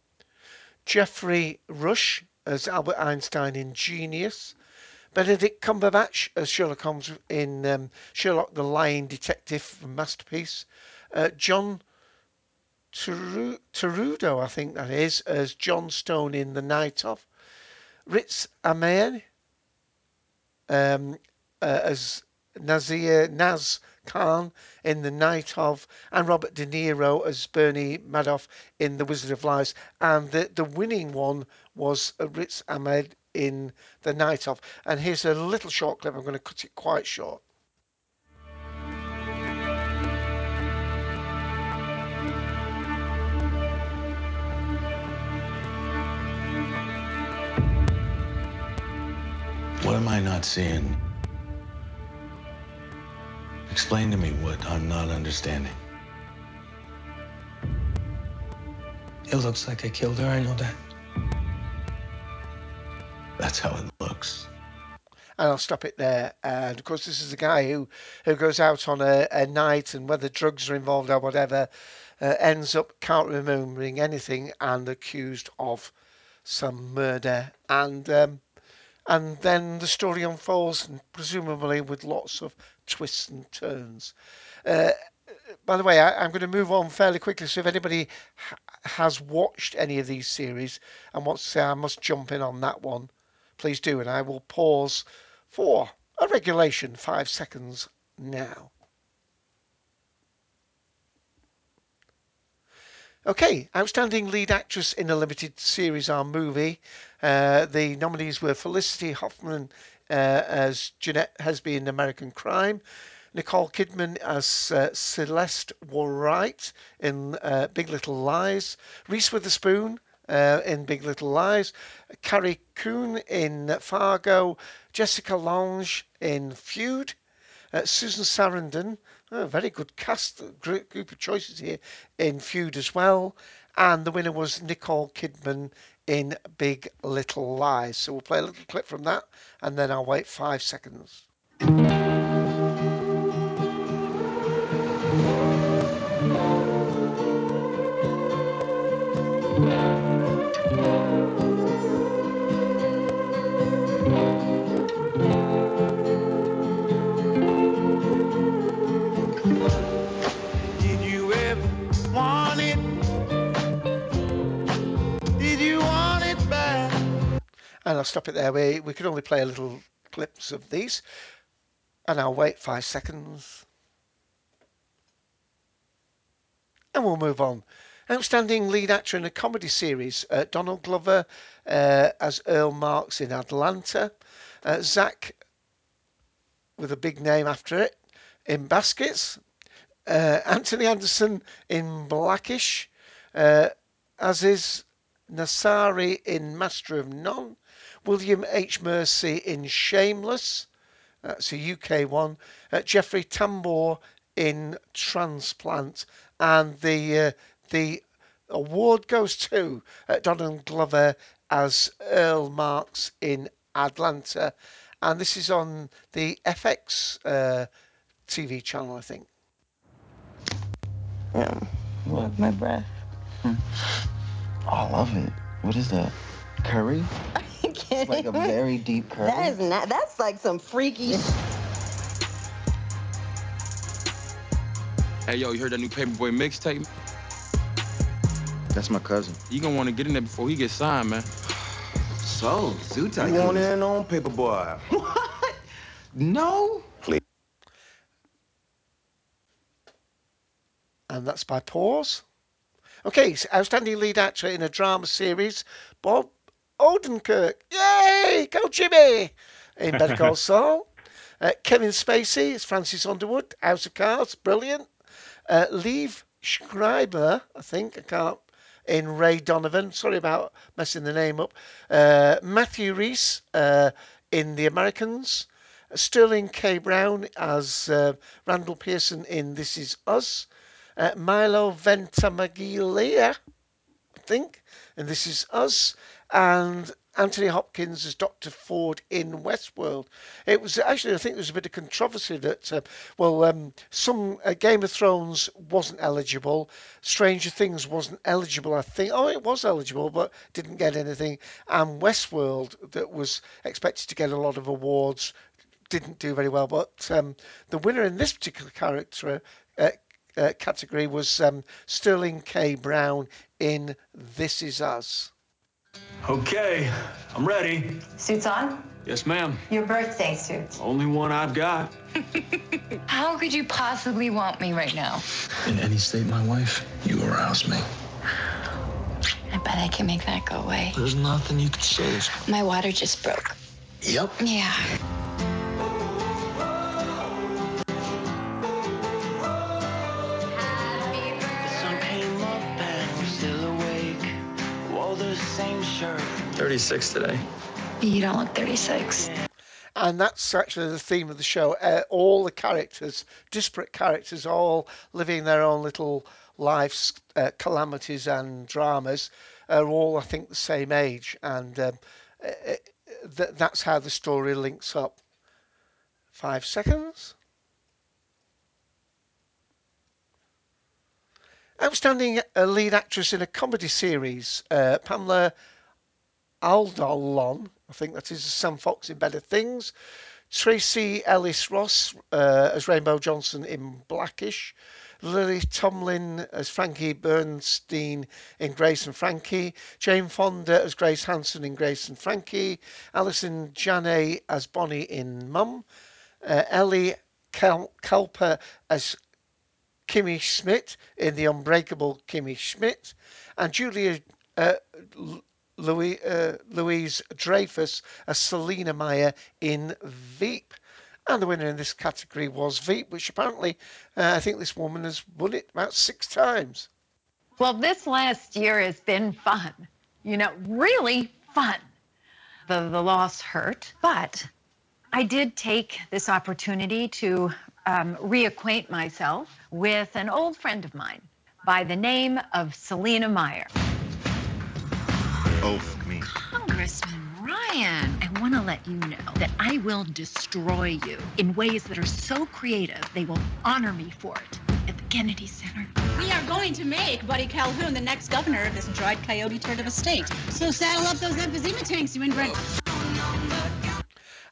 Geoffrey Rush as Albert Einstein in Genius. Benedict Cumberbatch as Sherlock Holmes in um, Sherlock the Lying Detective from Masterpiece. Uh, John Terudo, I think that is, as John Stone in The Night of. Riz Ahmed um, uh, as Nazir Naz Khan in The Night of, and Robert De Niro as Bernie Madoff in The Wizard of Lies. And the, the winning one was Riz Ahmed in the night of. And here's a little short clip. I'm going to cut it quite short. What am I not seeing? Explain to me what I'm not understanding. It looks like I killed her, I know that. That's how it looks. And I'll stop it there. And of course, this is a guy who, who goes out on a, a night and whether drugs are involved or whatever, uh, ends up can't remembering anything and accused of some murder. And um, and then the story unfolds, and presumably with lots of twists and turns. Uh, by the way, I, am going to move on fairly quickly. So if anybody ha- has watched any of these series and wants to say I must jump in on that one, please do, and I will pause for a regulation five seconds now. Okay, outstanding lead actress in a limited series or movie. Uh, the nominees were Felicity Huffman uh, as Jeanette Hesby in American Crime, Nicole Kidman as uh, Celeste Wright in uh, Big Little Lies, Reese Witherspoon uh, in Big Little Lies, Carrie Coon in Fargo, Jessica Lange in Feud, uh, Susan Sarandon, oh, very good cast, group, group of choices here in Feud as well, and the winner was Nicole Kidman in Big Little Lies. So we'll play a little clip from that, and then I'll wait five seconds. And I'll stop it there. We, we could only play a little clips of these. And I'll wait five seconds. And we'll move on. Outstanding lead actor in a comedy series uh, Donald Glover uh, as Earl Marks in Atlanta. Uh, Zach, with a big name after it, in Baskets. Uh, Anthony Anderson in Blackish. Uh, as is Nasari in Master of None. William H. Macy in Shameless. That's a UK one. Uh, Jeffrey Tambor in Transparent. And the uh, the award goes to uh, Donald Glover as Earl Marks in Atlanta. And this is on the FX uh, TV channel, I think. Yeah. What? My breath. Oh, I love it. What is that? Curry? (laughs) It's like a (laughs) very deep curry. That is not. That's like some freaky. Hey, yo, you heard that new Paperboy mixtape? That's my cousin. You gonna want to get in there before he gets signed, man. So, Zoo Tycoon. You want in on Paperboy? (laughs) what? No? Please. And that's by Pause. Okay, so outstanding lead actor in a drama series, Bob Odenkirk. Yay! Go Jimmy! In Better Call Saul. Uh, Kevin Spacey is Francis Underwood. House of Cards, brilliant. Uh, Liev Schreiber, I think, I can't, in Ray Donovan. Sorry about messing the name up. Uh, Matthew Rhys uh, in The Americans. Sterling K. Brown as uh, Randall Pearson in This Is Us. Uh, Milo Ventimiglia, I think, and This Is Us. And Anthony Hopkins as Dr. Ford in Westworld. It was actually, I think there was a bit of controversy that, uh, well, um, some uh, Game of Thrones wasn't eligible, Stranger Things wasn't eligible, I think. Oh, it was eligible, but didn't get anything. And Westworld, that was expected to get a lot of awards, didn't do very well. But um, the winner in this particular character uh, uh, category was um, Sterling K. Brown in This Is Us. Okay, I'm ready. Suits on? Yes, ma'am. Your birthday suit. Only one I've got. (laughs) How could you possibly want me right now? In any state, my wife, you arouse me. I bet I can make that go away. There's nothing you can say. My water just broke. Yep. Yeah. 36 today. You don't look 36. And that's actually the theme of the show. Uh, all the characters, disparate characters, all living their own little lives, uh, calamities and dramas, are all, I think, the same age. And um, uh, th- that's how the story links up. Five seconds. Outstanding uh, lead actress in a comedy series, uh, Pamela Aldalon, I think that is Sam Fox in Better Things. Tracee Ellis Ross uh, as Rainbow Johnson in Blackish. Lily Tomlin as Frankie Bernstein in Grace and Frankie. Jane Fonda as Grace Hanson in Grace and Frankie. Allison Janney as Bonnie in Mum. Uh, Ellie Kel- Kelper as Kimmy Schmidt in The Unbreakable Kimmy Schmidt. And Julia uh, Louis, uh, Louise Dreyfus as Selina Meyer in Veep. And the winner in this category was Veep, which apparently uh, I think this woman has won it about six times. Well, this last year has been fun. you know, really fun. The, the loss hurt, but I did take this opportunity to um, reacquaint myself with an old friend of mine by the name of Selena Meyer. Oh, fuck me. Congressman Ryan, I want to let you know that I will destroy you in ways that are so creative they will honor me for it at the Kennedy Center. We are going to make Buddy Calhoun the next governor of this dried coyote turd of a state. So saddle up those emphysema tanks, you inbred.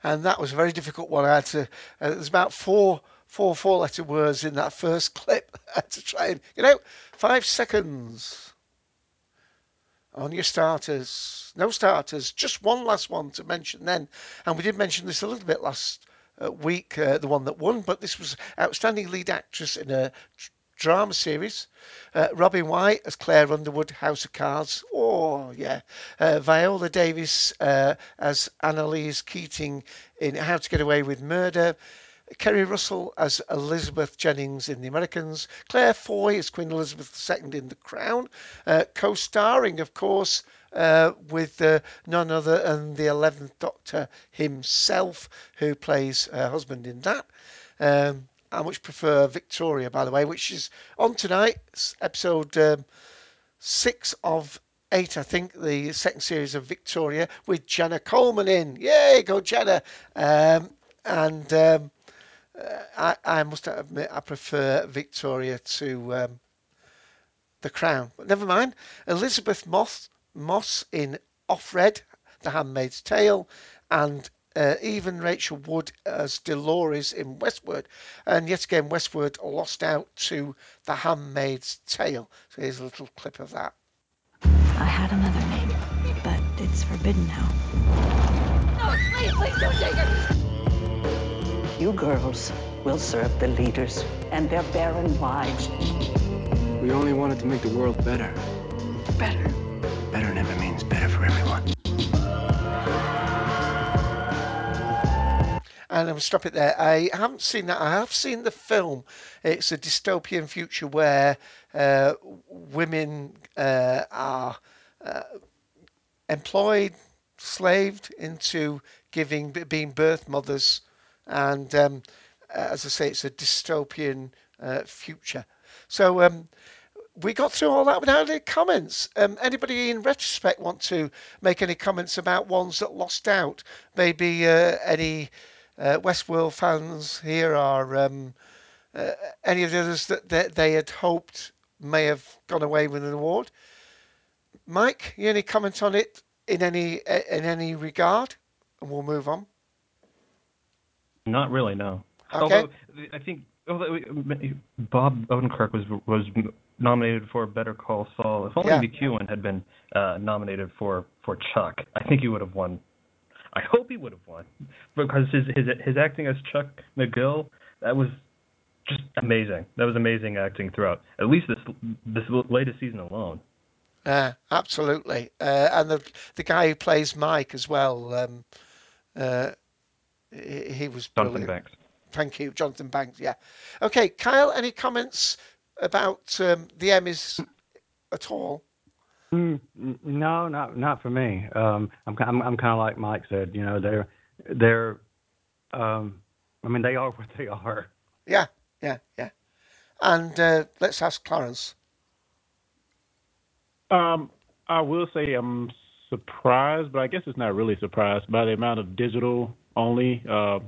And that was a very difficult one. I had to. Uh, there's about four, four, four-letter words in that first (laughs) clip. I had to try and you know, five seconds on your starters. No starters, just one last one to mention then. And we did mention this a little bit last uh, week, uh, the one that won, but this was outstanding lead actress in a drama series. Uh, Robin Wright as Claire Underwood, House of Cards. Oh, yeah. Uh, Viola Davis uh, as Annalise Keating in How to Get Away with Murder. Keri Russell as Elizabeth Jennings in The Americans, Claire Foy as Queen Elizabeth II in The Crown, uh, co-starring, of course, uh, with uh, none other than the 11th Doctor himself, who plays her husband in that. Um, I much prefer Victoria, by the way, which is on tonight, episode um, six of eight, I think, the second series of Victoria with Jenna Coleman in. Yay, go Jenna! Um, and um, I, I must admit, I prefer Victoria to um, The Crown. But never mind. Elisabeth Moss, Moss in Offred, The Handmaid's Tale, and uh, Evan Rachel Wood as Dolores in Westworld. And yet again, Westworld lost out to The Handmaid's Tale. So here's a little clip of that. I had another name, but it's forbidden now. No, please, please don't take it. You girls will serve the leaders and their barren wives. We only wanted to make the world better. Better. Better never means better for everyone. And I'll stop it there. I haven't seen that. I have seen the film. It's a dystopian future where uh, women uh, are uh, employed, slaved into giving, being birth mothers, and um, as I say, it's a dystopian uh, future. So um, we got through all that without any comments. Um, anybody in retrospect want to make any comments about ones that lost out? Maybe uh, any uh, Westworld fans here are um, uh, any of the others that they, they, had hoped may have gone away with an award. Mike, you any comment on it in any in any regard? And we'll move on. Not really, no. Okay. Although I think although Bob Odenkirk was was nominated for Better Call Saul. If only Yeah. McEwen had been uh, nominated for for Chuck, I think he would have won. I hope he would have won because his his his acting as Chuck McGill that was just amazing. That was amazing acting throughout. At least this this latest season alone. Uh, absolutely. Uh, and the the guy who plays Mike as well. Um, uh, he, he was Jonathan brilliant. Banks. Thank you, Jonathan Banks. Yeah. Okay, Kyle. Any comments about um, the Emmys at all? Mm, no, not not for me. Um, I'm I'm, I'm kind of like Mike said. You know, they're they're. Um, I mean, they are (laughs) what they are. Yeah, yeah, yeah. And uh, let's ask Clarence. Um, I will say I'm surprised, but I guess it's not really surprised by the amount of digital only uh,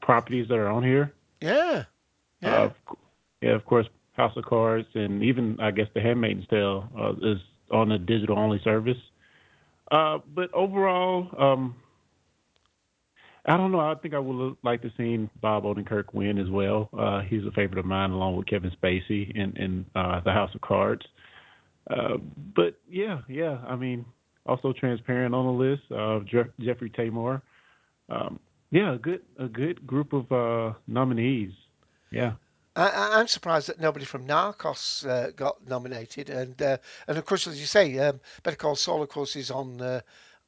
properties that are on here. Yeah, yeah. Uh, of yeah, of course, House of Cards, and even I guess The Handmaid's Tale uh, is on a digital only service. Uh, but overall, um, I don't know. I think I would like to see Bob Odenkirk win as well. Uh, he's a favorite of mine, along with Kevin Spacey in in uh, The House of Cards. Uh, but yeah, yeah. I mean, also transparent on the list. Uh, Jeff- Jeffrey Tambor. Um, yeah, a good a good group of uh, nominees. Yeah. I, I- I'm surprised that nobody from Narcos uh, got nominated, and uh, and of course, as you say, um, Better Call Saul, of course, is on uh,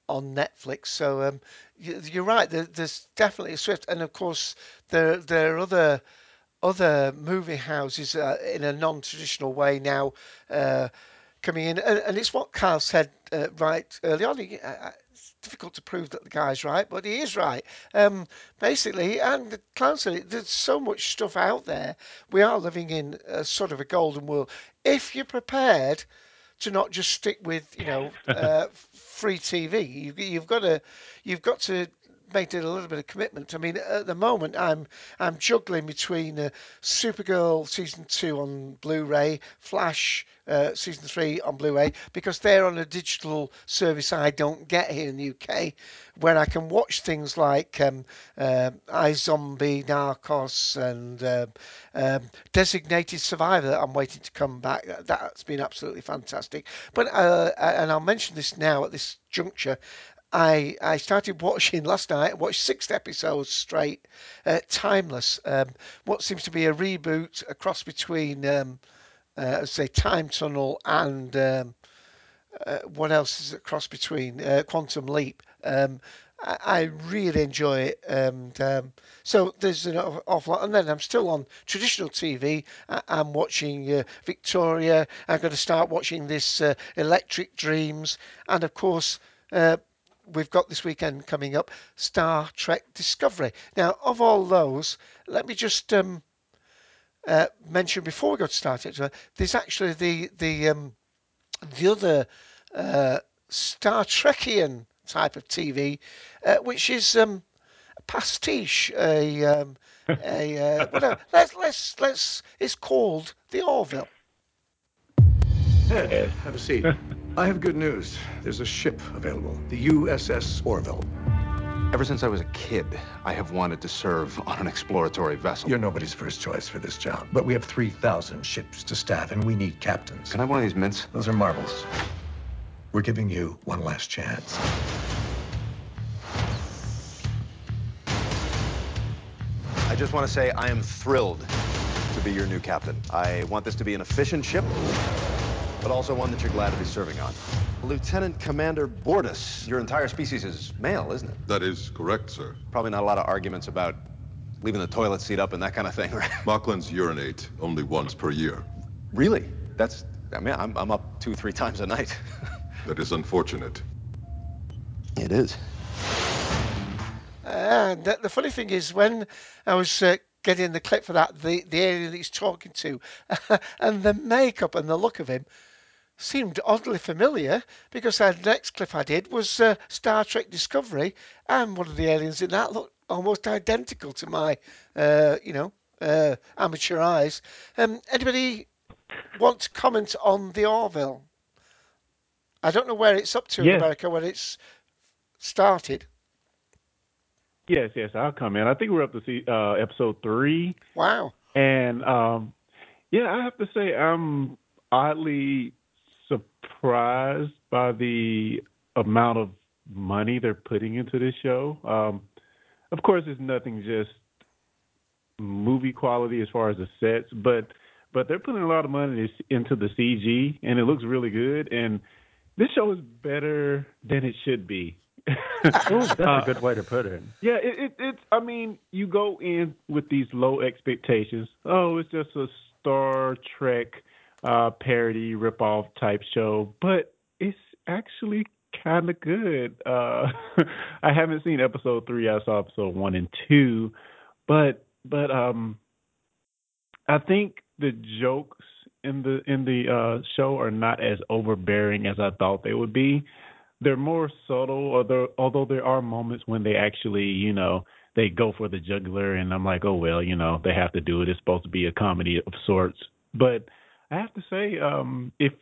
on Netflix. So um, you, you're right. There, there's definitely a shift, and of course, there there are other other movie houses uh, in a non-traditional way now. Uh, coming in, and, and it's what Carl said uh, right early on. He, it's difficult to prove that the guy's right, but he is right. Um, basically, and the clown said it, there's so much stuff out there. We are living in a sort of a golden world. If you're prepared to not just stick with you know (laughs) uh, free TV, you, you've got to you've got to made it a little bit of commitment. I mean, at the moment, I'm I'm juggling between uh, Supergirl season two on Blu-ray, Flash uh, season three on Blu-ray because they're on a digital service I don't get here in the UK, where I can watch things like um, uh, iZombie, Narcos, and uh, um, Designated Survivor. That I'm waiting to come back. That's been absolutely fantastic. But uh, and I'll mention this now at this juncture. I I started watching last night. Watched six episodes straight. Uh, Timeless. Um, what seems to be a reboot, a cross between, um, uh, say, Time Tunnel and um, uh, what else is a cross between uh, Quantum Leap. Um, I, I really enjoy it, and um, so there's an awful lot. And then I'm still on traditional TV. I, am watching uh, Victoria. I'm going to start watching this uh, Electric Dreams, and of course. We've got this weekend coming up Star Trek Discovery. Now, of all those, let me just um, uh, mention before we go to Star Trek, there's actually the the um, the other uh, Star Trekian type of TV, uh, which is um, a pastiche, a um, a uh, (laughs) whatever. Let's let's let's. It's called the Orville. Ed, have a seat. (laughs) I have good news. There's a ship available, the USS Orville. Ever since I was a kid, I have wanted to serve on an exploratory vessel. You're nobody's first choice for this job, but we have 3,000 ships to staff, and we need captains. Can I have one of these mints? Those are marbles. We're giving you one last chance. I just want to say I am thrilled to be your new captain. I want this to be an efficient ship but also one that you're glad to be serving on. Lieutenant Commander Bortus, your entire species is male, isn't it? That is correct, sir. Probably not a lot of arguments about leaving the toilet seat up and that kind of thing, (laughs) right? Moclans urinate only once per year. Really? That's, I mean, I'm, I'm up two, three times a night. (laughs) that is unfortunate. It is. And the, the funny thing is, when I was uh, getting the clip for that, the, the alien that he's talking to, (laughs) and the makeup and the look of him, seemed oddly familiar because the next clip I did was uh, Star Trek Discovery, and one of the aliens in that looked almost identical to my, uh, you know, uh, amateur eyes. Um, anybody want to comment on the Orville? I don't know where it's up to yes. in America when it's started. Yes, yes, I'll come in. I think we're up to see uh, episode three. Wow. And um, yeah, I have to say I'm oddly surprised by the amount of money they're putting into this show. Um, of course, it's nothing just movie quality as far as the sets, but but they're putting a lot of money into the CG, and it looks really good. And this show is better than it should be. (laughs) that's a good way to put it. Yeah, it, it, it's. I mean, you go in with these low expectations. Oh, it's just a Star Trek uh, parody ripoff type show, but it's actually kind of good. Uh, (laughs) I haven't seen episode three. I saw episode one and two, but but um, I think the jokes in the in the uh, show are not as overbearing as I thought they would be. They're more subtle, although although there are moments when they actually, you know, they go for the juggler, and I'm like, oh well, you know, they have to do it. It's supposed to be a comedy of sorts, but I have to say, um, if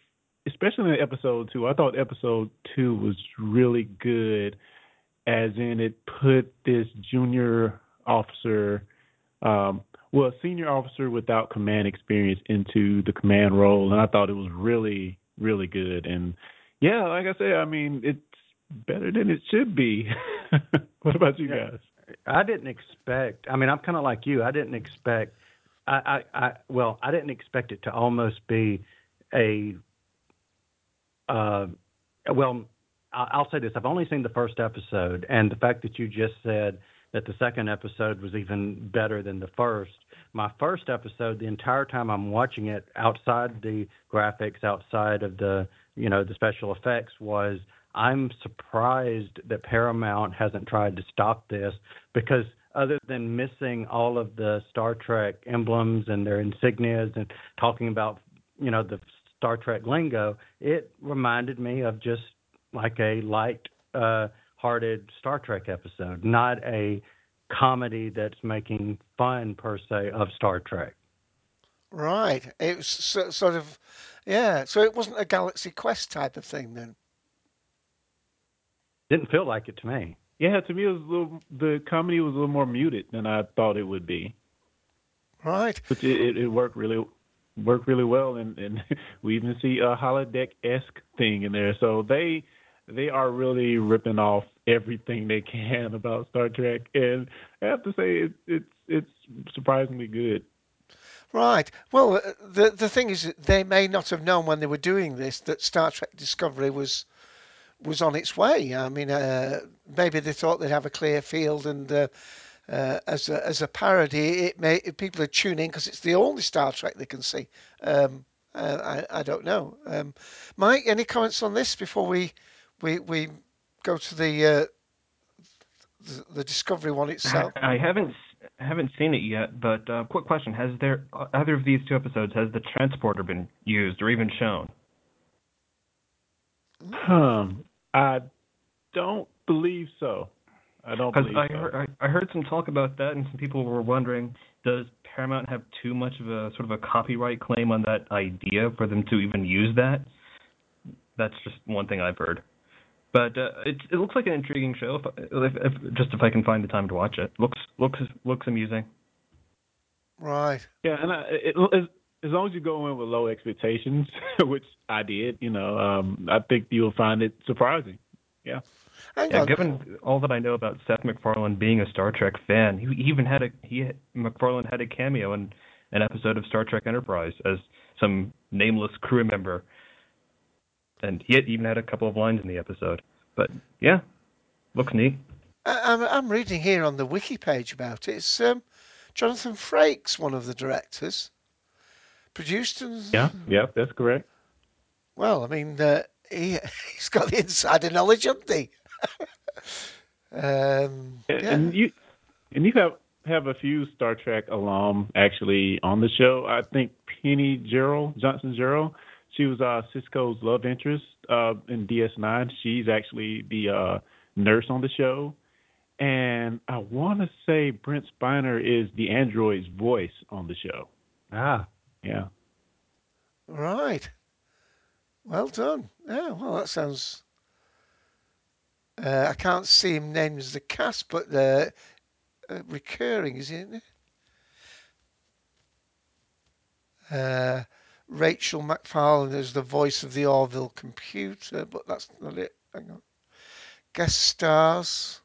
especially in episode two, I thought episode two was really good, as in it put this junior officer, um, well, senior officer without command experience into the command role, and I thought it was really, really good. And yeah, like I say, I mean, it's better than it should be. (laughs) what about you guys? I didn't expect. I mean, I'm kind of like you. I didn't expect I, I, well, I didn't expect it to almost be a. Uh, well, I'll say this: I've only seen the first episode, and the fact that you just said that the second episode was even better than the first. My first episode, the entire time I'm watching it, outside the graphics, outside of the you know the special effects, was I'm surprised that Paramount hasn't tried to stop this because other than missing all of the Star Trek emblems and their insignias and talking about you know the Star Trek lingo, it reminded me of just like a light uh hearted Star Trek episode, not a comedy that's making fun per se of Star Trek. Right. It was so, sort of, yeah. So it wasn't a Galaxy Quest type of thing then. Didn't feel like it to me. Yeah, to me, it was a little. The comedy was a little more muted than I thought it would be. Right. But it, it, worked really worked really well, and, and (laughs) we even see a holodeck esque thing in there. So they they are really ripping off everything they can (laughs) about Star Trek, and I have to say it, it's it's surprisingly good. Right. Well, uh, the the thing is, they may not have known when they were doing this that Star Trek Discovery was was on its way. I mean, uh, maybe they thought they'd have a clear field, and uh, uh, as a, as a parody, it may people are tuning in because it's the only Star Trek they can see. Um, uh, I I don't know. Um, Mike, any comments on this before we we we go to the uh, the, the Discovery one itself? I haven't haven't seen it yet, but uh, quick question: Has there either of these two episodes has the transporter been used or even shown? Um, I don't believe so. I don't Because believe I, so. heard, I I heard some talk about that, and some people were wondering: Does Paramount have too much of a sort of a copyright claim on that idea for them to even use that? That's just one thing I've heard. But uh, it it looks like an intriguing show. If, if, if just if I can find the time to watch it, looks looks looks amusing. Right. Yeah, and I, it, as as long as you go in with low expectations, (laughs) which I did, you know, um, I think you'll find it surprising. Yeah. Yeah, given all that I know about Seth MacFarlane being a Star Trek fan, he, he even had a he MacFarlane had a cameo in an episode of Star Trek Enterprise as some nameless crew member, and he had, even had a couple of lines in the episode. But yeah, looks neat. I- I'm I'm reading here on the wiki page about it. It's um, Jonathan Frakes, one of the directors, produced and Yeah, yeah, that's correct. well, I mean, uh, he (laughs) he's got the insider knowledge, hasn't he? (laughs) um, And, yeah. and you and you have have a few Star Trek alum actually on the show. I think Penny Jerald Johnson Jerald. She was uh, Sisko's love interest uh, in DS9. She's actually the uh, nurse on the show. And I want to say Brent Spiner is the android's voice on the show. Ah, Yeah. Right. Well done. Yeah. Well, that sounds. Uh, I can't see him named as the cast, but uh, uh, recurring, is it? Uh, Rachael MacFarlane is the voice of the Orville computer, but that's not it. Hang on. Guest stars.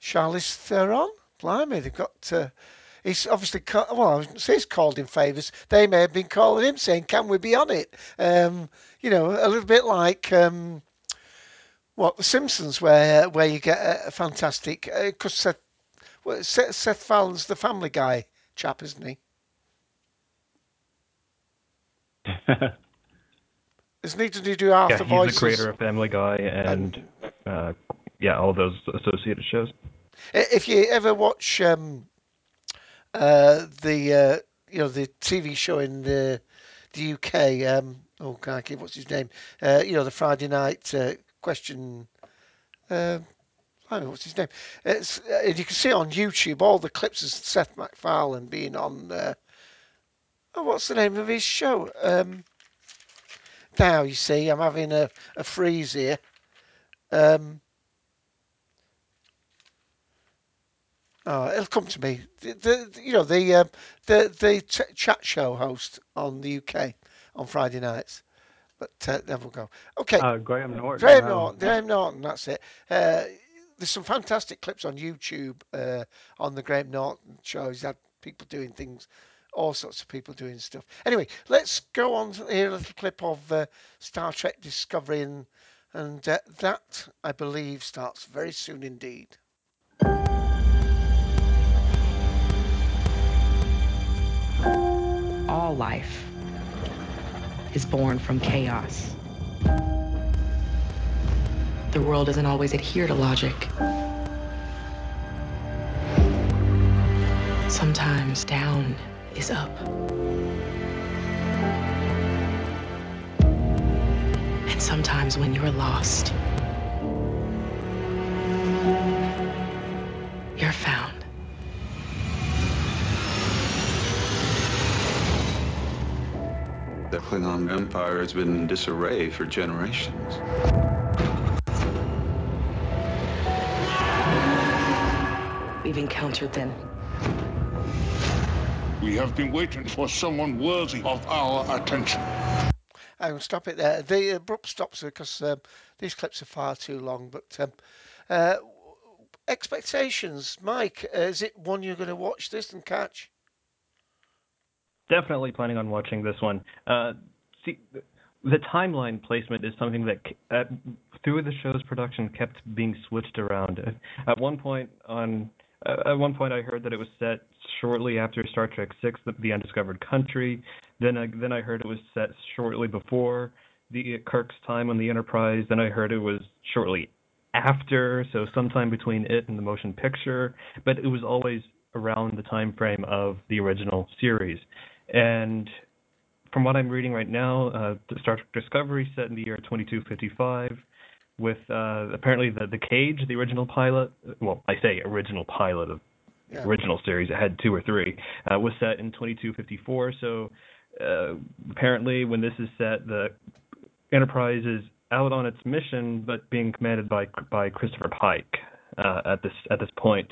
Charlize Theron. Blimey, they've got. Uh, he's obviously well. I wouldn't say he's called in favours. They may have been calling him, saying, "Can we be on it?" Um, you know, a little bit like um, what The Simpsons, where where you get a, a fantastic because Seth, well, Seth Seth Fallon's the Family Guy chap, isn't he? (laughs) Isn't he? Did he do half yeah, the he's voices? the creator of Family Guy and uh, yeah, all those associated shows. If you ever watch um, uh, the uh, you know the TV show in the the UK, um, oh crikey, what's his name? Uh, you know the Friday night uh, question. Uh, I don't know what's his name. It's, uh, you can see on YouTube all the clips of Seth MacFarlane being on. Oh, what's the name of his show? Um, now you see, I'm having a, a freeze here. Um, Oh, it'll come to me. The, the you know the um, the the ch- chat show host on the UK on Friday nights, but uh, there we'll go. Okay, uh, Graham Norton. Graham. Norton. Graham Norton. That's it. Uh, there's some fantastic clips on YouTube uh, on the Graham Norton show. He's had people doing things, all sorts of people doing stuff. Anyway, let's go on to hear a little clip of uh, Star Trek Discovery, and, and uh, that I believe starts very soon indeed. All life is born from chaos. The world doesn't always adhere to logic. Sometimes down is up. And sometimes when you're lost, you're found. The Klingon Empire has been in disarray for generations. We've encountered them. We have been waiting for someone worthy of our attention. I will stop it there. The abrupt stops because um, these clips are far too long. But um, uh, expectations, Mike, uh, is it one you're going to watch this and catch? Definitely planning on watching this one. Uh, see, the timeline placement is something that uh, through the show's production kept being switched around. At one point on uh, at one point I heard that it was set shortly after Star Trek Six, the, the Undiscovered Country. Then I, then I heard it was set shortly before the Kirk's time on the Enterprise. Then I heard it was shortly after, so sometime between it and the motion picture. But it was always around the time frame of the original series. And from what I'm reading right now, uh, Star Trek Discovery set in the year 2255 with uh, apparently the the Cage, the original pilot. Well, I say original pilot of the Yeah. original series. It had two or three. Uh, was set in 2254. So uh, apparently, when this is set, the Enterprise is out on its mission, but being commanded by by Christopher Pike uh, at this at this point,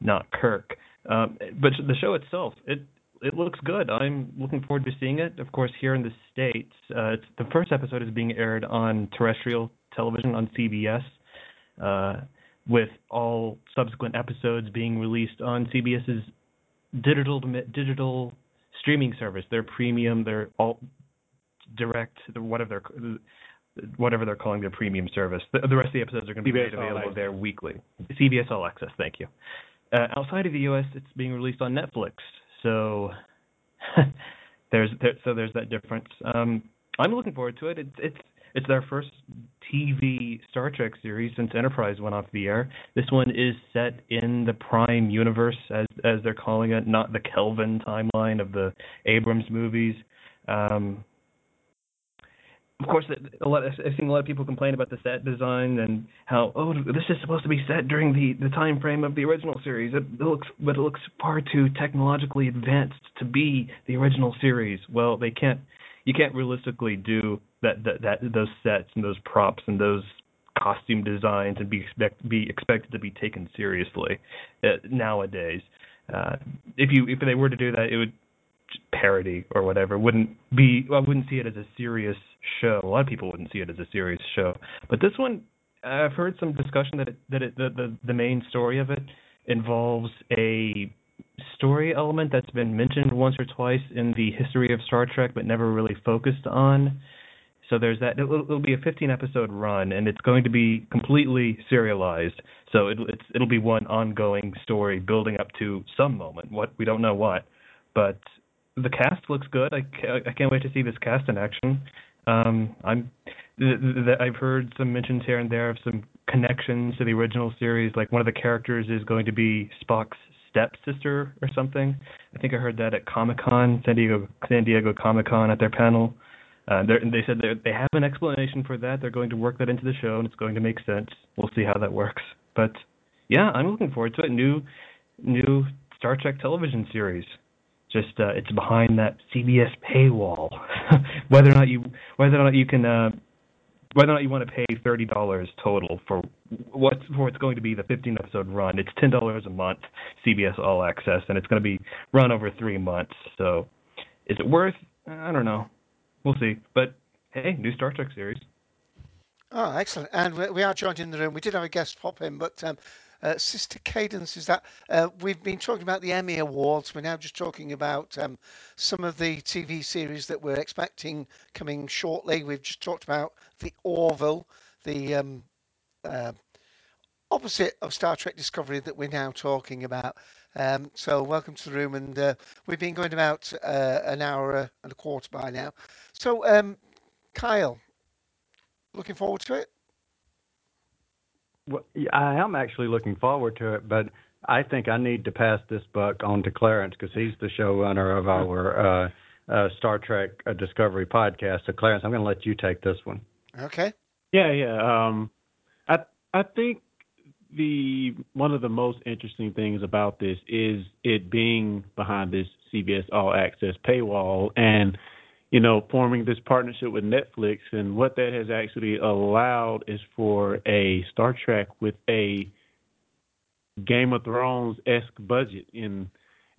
not Kirk. Um, but the show itself, it it looks good. I'm looking forward to seeing it. Of course, here in the states, uh, it's, the first episode is being aired on terrestrial television on CBS, uh, with all subsequent episodes being released on CBS's digital digital streaming service, their premium, their all direct, whatever they're whatever they're calling their premium service. The, the rest of the episodes are going to be CBS made All available there weekly. CBS All Access, thank you. Uh, outside of the U.S., it's being released on Netflix, so (laughs) there's there, so there's that difference. Um, I'm looking forward to it. It's it's it's their first TV Star Trek series since Enterprise went off the air. This one is set in the Prime universe, as as they're calling it, not the Kelvin timeline of the Abrams movies. Um, of course, a lot. I've seen a lot of people complain about the set design and how oh this is supposed to be set during the the time frame of the original series. It, it looks, but it looks far too technologically advanced to be the original series. Well, they can't. You can't realistically do that that, that those sets and those props and those costume designs and be expect be expected to be taken seriously uh, nowadays. Uh, if you if they were to do that, it would parody or whatever wouldn't be I wouldn't see it as a serious show. A lot of people wouldn't see it as a serious show. But this one I've heard some discussion that it, that it, the, the the main story of it involves a story element that's been mentioned once or twice in the history of Star Trek but never really focused on. So there's that. It'll, it'll be a 15 episode run, and it's going to be completely serialized. So it, it's it'll be one ongoing story building up to some moment. What we don't know what, but the cast looks good. I I can't wait to see this cast in action. Um, I'm th- th- I've heard some mentions here and there of some connections to the original series. Like one of the characters is going to be Spock's stepsister or something. I think I heard that at Comic Con, San Diego San Diego Comic Con at their panel. Uh, they're- said they they have an explanation for that. They're going to work that into the show, and it's going to make sense. We'll see how that works. But yeah, I'm looking forward to it. New new Star Trek television series. Just uh, it's behind that CBS paywall. (laughs) whether or not you whether or not you can uh, whether or not you want to pay thirty dollars total for what for it's going to be the fifteen episode run. It's ten dollars a month, CBS All Access, and it's going to be run over three months. So, is it worth? I don't know. We'll see. But hey, new Star Trek series. Oh, excellent. And we, we are joined in the room. We did have a guest pop in, but um, uh, Sister Cadence is that. Uh, we've been talking about the Emmy Awards. We're now just talking about um, some of the TV series that we're expecting coming shortly. We've just talked about the Orville, the um, uh, opposite of Star Trek Discovery that we're now talking about. Um, so welcome to the room, and uh, we've been going about uh, an hour and a quarter by now. So, um, Kyle, looking forward to it. Well, I am actually looking forward to it, but I think I need to pass this buck on to Clarence because he's the showrunner of our uh, uh, Star Trek uh, Discovery podcast. So, Clarence, I'm going to let you take this one. Okay. Yeah, yeah. Um, I I think the one of the most interesting things about this is it being behind this CBS All Access paywall and you know forming this partnership with Netflix and what that has actually allowed is for a Star Trek with a Game of Thrones esque budget and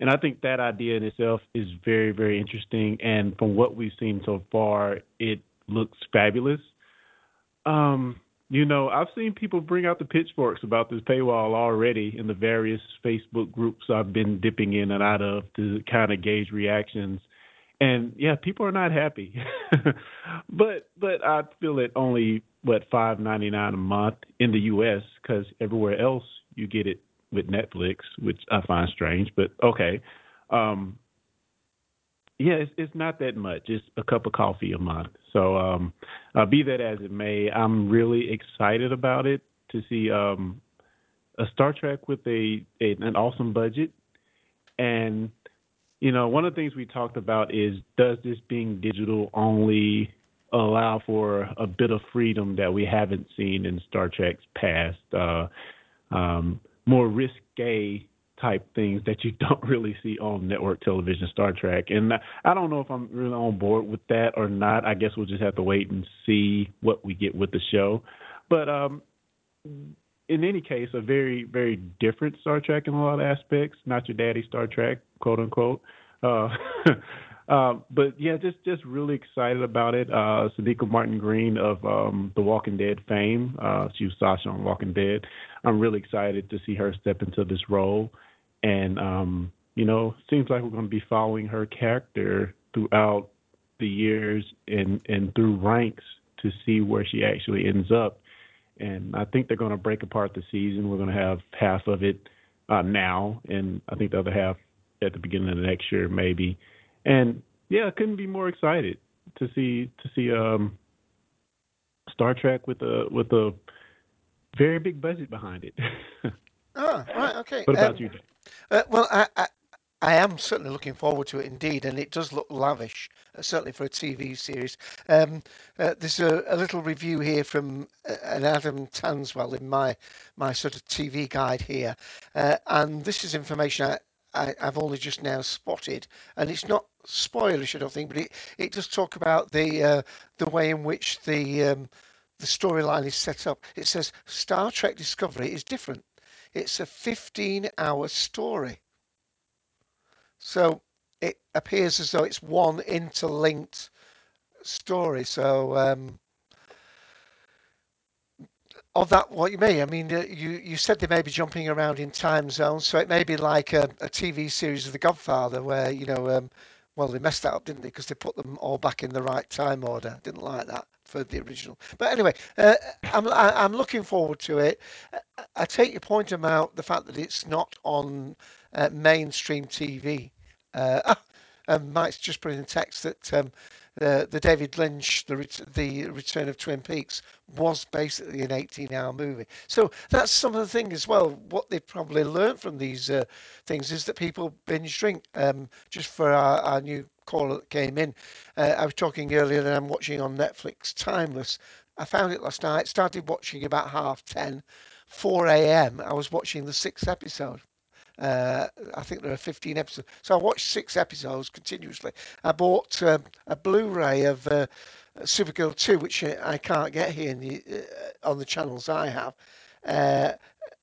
and I think that idea in itself is very very interesting and from what we've seen so far it looks fabulous. Um you know, I've seen people bring out the pitchforks about this paywall already in the various Facebook groups I've been dipping in and out of to kind of gauge reactions. And yeah, people are not happy. (laughs) but but I feel it only what five ninety nine a month in the U.S. because everywhere else you get it with Netflix, which I find strange. But okay, um, yeah, it's, it's not that much. It's a cup of coffee a month. So, um, uh, be that as it may, I'm really excited about it to see um, a Star Trek with a, a an awesome budget. And you know, one of the things we talked about is does this being digital only allow for a bit of freedom that we haven't seen in Star Trek's past? Uh, um, more risque type things that you (laughs) don't really see on network television Star Trek. And I don't know if I'm really on board with that or not. I guess we'll just have to wait and see what we get with the show. But um in any case, a very, very different Star Trek in a lot of aspects, not your daddy Star Trek, quote unquote. Uh (laughs) Uh, but yeah, just just really excited about it. Uh, Sonequa Martin Green of um, The Walking Dead fame, uh, she was Sasha on Walking Dead. I'm really excited to see her step into this role and um, you know, seems like we're going to be following her character throughout the years and and through ranks to see where she actually ends up. And I think they're going to break apart the season. We're going to have half of it uh, now, and I think the other half at the beginning of the next year, maybe. And yeah, I couldn't be more excited to see to see um, Star Trek with a with a very big budget behind it. oh, (laughs) right, okay. What about um, you? Uh, well, I, I, I am certainly looking forward to it indeed, and it does look lavish, uh, certainly for a TV series. Um, uh, there's a, a, little review here from uh, an Adam Tanswell in my my sort of TV guide here, uh, and this is information I, I, have only just now spotted, and it's not spoilish, I don't think, but it, it does talk about the uh, the way in which the um, the storyline is set up. It says Star Trek Discovery is different it's a 15 hour story. So it appears as though it's one interlinked story. So, um, of that, what you mean? I mean, uh, you, you said they may be jumping around in time zones, so it may be like a, a TV series of The Godfather, where you know, um, well, they messed that up, didn't they? Because they put them all back in the right time order. Didn't like that for the original. But anyway, uh, I'm I'm looking forward to it. I take your point about the fact that it's not on uh, mainstream TV. Uh, ah, and Mike's just put in text that um, the the David Lynch the the Return of Twin Peaks was basically an 18-hour movie. So that's some of the thing as well. What they've probably learned from these uh, things is that people binge drink. Um, just for our, our new caller that came in. Uh, I was talking earlier that I'm watching on Netflix Timeless. I found it last night, started watching about half 10. 4 a.m. I was watching the sixth episode. Uh, I think there are 15 episodes. So I watched six episodes continuously. I bought uh, a Blu-ray of uh, Supergirl 2, which I can't get here the, uh, on the channels I have. Uh,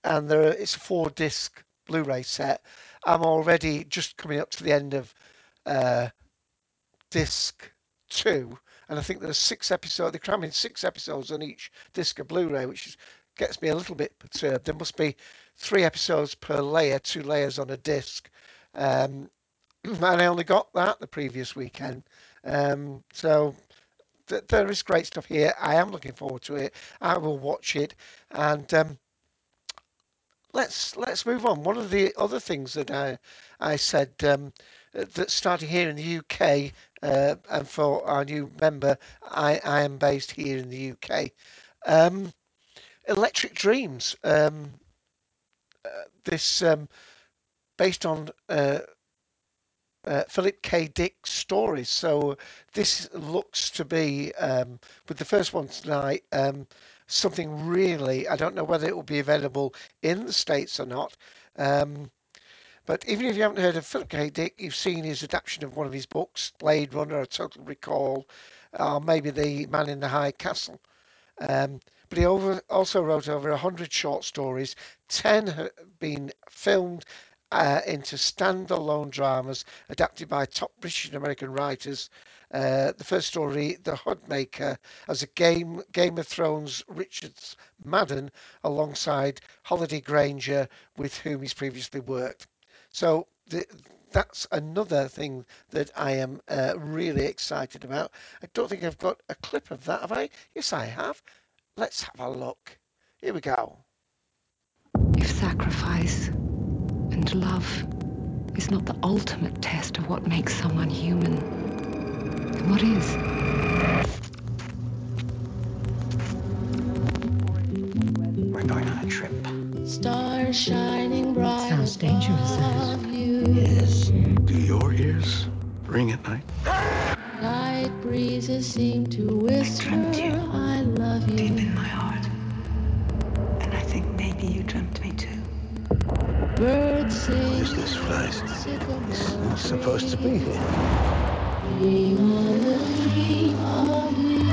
and there are, it's a four-disc Blu-ray set. I'm already just coming up to the end of uh, disc two, and I think there are six episodes. They're cramming six episodes on each disc of Blu-ray, which gets me a little bit perturbed. There must be three episodes per layer, two layers on a disc, um, (clears throat) and I only got that the previous weekend. Um, so th- there is great stuff here. I am looking forward to it. I will watch it, and um, let's let's move on. One of the other things that I I said um, that started here in the UK, uh, and for our new member, I, I am based here in the UK. Um, Electric Dreams. Um, this um, based on uh, uh, Philip K. Dick's stories. So this looks to be um, with the first one tonight. Um, something really. I don't know whether it will be available in the states or not. Um, but even if you haven't heard of Philip K. Dick, you've seen his adaptation of one of his books, Blade Runner, A Total Recall, or maybe The Man in the High Castle. Um, but he over, also wrote over 100 short stories. 10 have been filmed uh, into standalone dramas adapted by top British and American writers. Uh, the first story, The Hoodmaker, as a game Game of Thrones Richard Madden alongside Holliday Grainger, with whom he's previously worked. So the, that's another thing that I am uh, really excited about. I don't think I've got a clip of that, have I? Yes, I have. Let's have a look. Here we go. If sacrifice and love is not the ultimate test of what makes someone human, then what is? We're going on a trip. Stars shining bright Sounds dangerous, above you. Yes. Do your ears ring at night? Night breezes seem to whisper, I, love you. Deep in my heart. And I think maybe you dreamt me too. Birds sing. Who's this place? It's not supposed to be here? We all dream of you.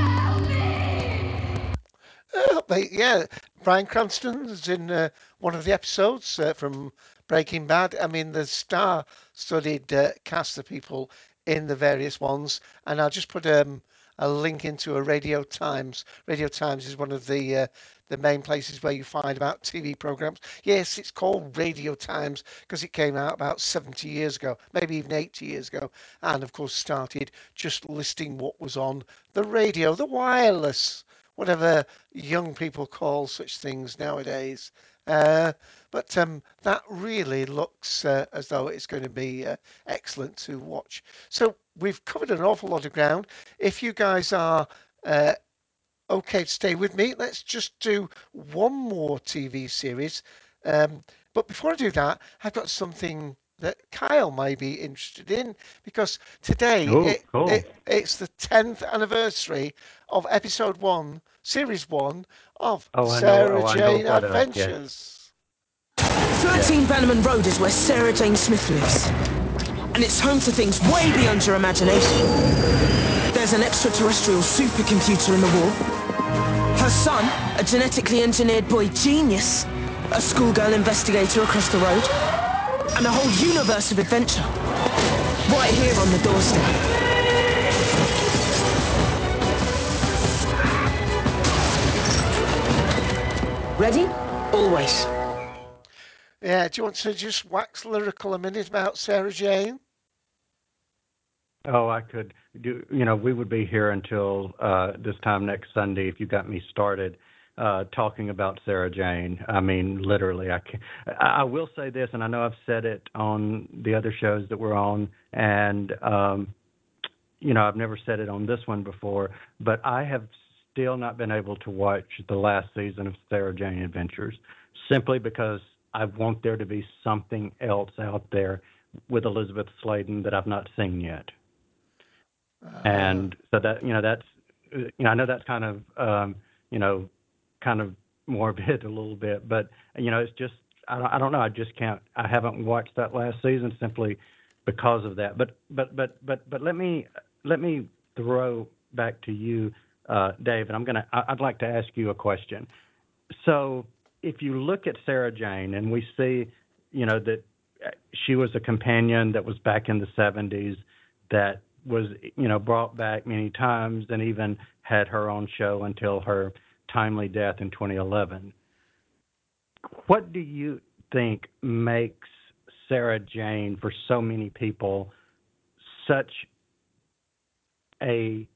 Uh, but yeah, Bryan Cranston's in uh, one of the episodes uh, from Breaking Bad. I mean, the star-studded uh, cast of people in the various ones, and I'll just put um, a link into a Radio Times. Radio Times is one of the uh, the main places where you find about TV programs. Yes, it's called Radio Times because it came out about 70 years ago, maybe even 80 years ago, and of course started just listing what was on the radio, the wireless whatever young people call such things nowadays. Uh, but um, that really looks uh, as though it's going to be uh, excellent to watch. So we've covered an awful lot of ground. If you guys are uh, okay to stay with me, let's just do one more TV series. Um, but before I do that, I've got something that Kyle may be interested in because today Ooh, it, cool. it, it's the 10th anniversary of episode one, series one of Oh, I know- Sarah oh, I know Jane what, uh, yeah. Adventures. 13 Bannerman Road is where Sarah Jane Smith lives. And it's home to things way beyond your imagination. There's an extraterrestrial supercomputer in the wall. Her son, a genetically engineered boy genius. A schoolgirl investigator across the road. And a whole universe of adventure. Right here on the doorstep. Ready? Always. Yeah, do you want to just wax lyrical a minute about Sarah Jane? Oh, I could do. You know, we would be here until uh, this time next Sunday if you got me started uh, talking about Sarah Jane. I mean, literally, I can. I I will say this, and I know I've said it on the other shows that we're on, and um, you know, I've never said it on this one before, but I have still not been able to watch the last season of Sarah Jane Adventures simply because I want there to be something else out there with Elizabeth Sladen that I've not seen yet. And so that you know that's uh, you know I know that's kind of um, you know kind of morbid (laughs) a little bit, but you know it's just I don't, I don't know I just can't I haven't watched that last season simply because of that. But but but but but let me let me throw back to you, uh, Dave, and I'd like to ask you a question. So if you look at Sarah Jane and we see, you know, that uh, she was a companion that was back in the 70s that was, you know, brought back many times and even had her own show until her timely death in 2011. What do you think makes Sarah Jane for so many people such a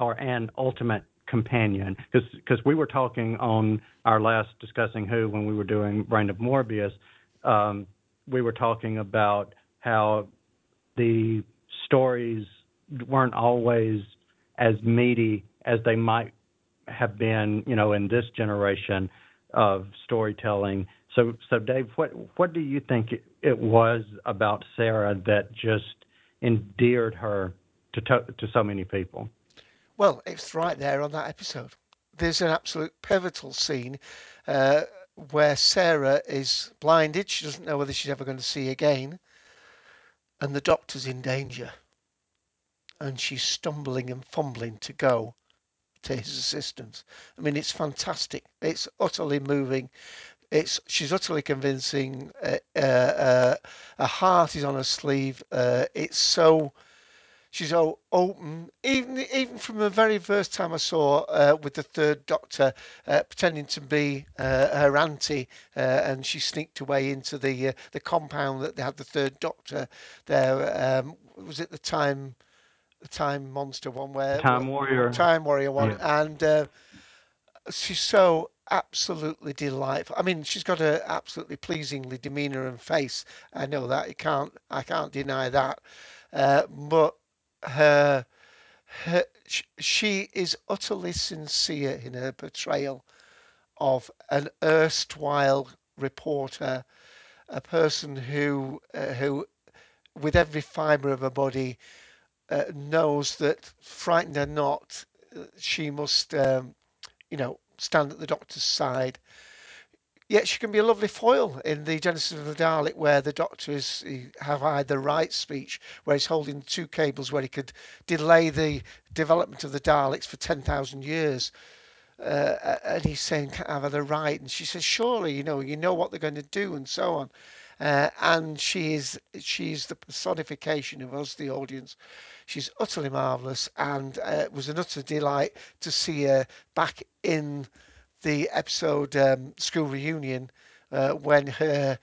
or an ultimate companion because we were talking on our last discussing who when we were doing Brain of Morbius, um, we were talking about how the stories weren't always as meaty as they might have been, you know, in this generation of storytelling. So, so Dave, what what do you think it, it was about Sarah that just endeared her to to, to so many people? Well, it's right there on that episode. There's an absolute pivotal scene uh, where Sarah is blinded. She doesn't know whether she's ever going to see again. And the doctor's in danger. And she's stumbling and fumbling to go to his assistance. I mean, it's fantastic. It's utterly moving. It's she's utterly convincing. Uh, uh, uh, her heart is on her sleeve. Uh, it's so she's so open. Even even from the very first time I saw uh, with the third Doctor uh, pretending to be uh, her auntie, uh, and she sneaked away into the uh, the compound that they had the third Doctor there. Um, was it the time? The time monster one where Time Warrior. Time Warrior one, Yeah. and uh, she's so absolutely delightful. I mean, she's got a absolutely pleasingly demeanour and face. I know that you can't. I can't deny that. Uh, but her, her, she is utterly sincere in her portrayal of an erstwhile reporter, a person who, uh, who, with every fibre of her body, uh, knows that, frightened or not, uh, she must, um, you know, stand at the doctor's side. Yet she can be a lovely foil in the Genesis of the Dalek, where the Doctor is have the right speech, where he's holding two cables where he could delay the development of the Daleks for ten thousand years. Uh, and he's saying, "Can't have the right?" And she says, "Surely, you know, you know what they're going to do, and so on." Uh, and she is she's the personification of us, the audience. She's utterly marvellous, and uh, it was an utter delight to see her back in the episode um, School Reunion uh, when her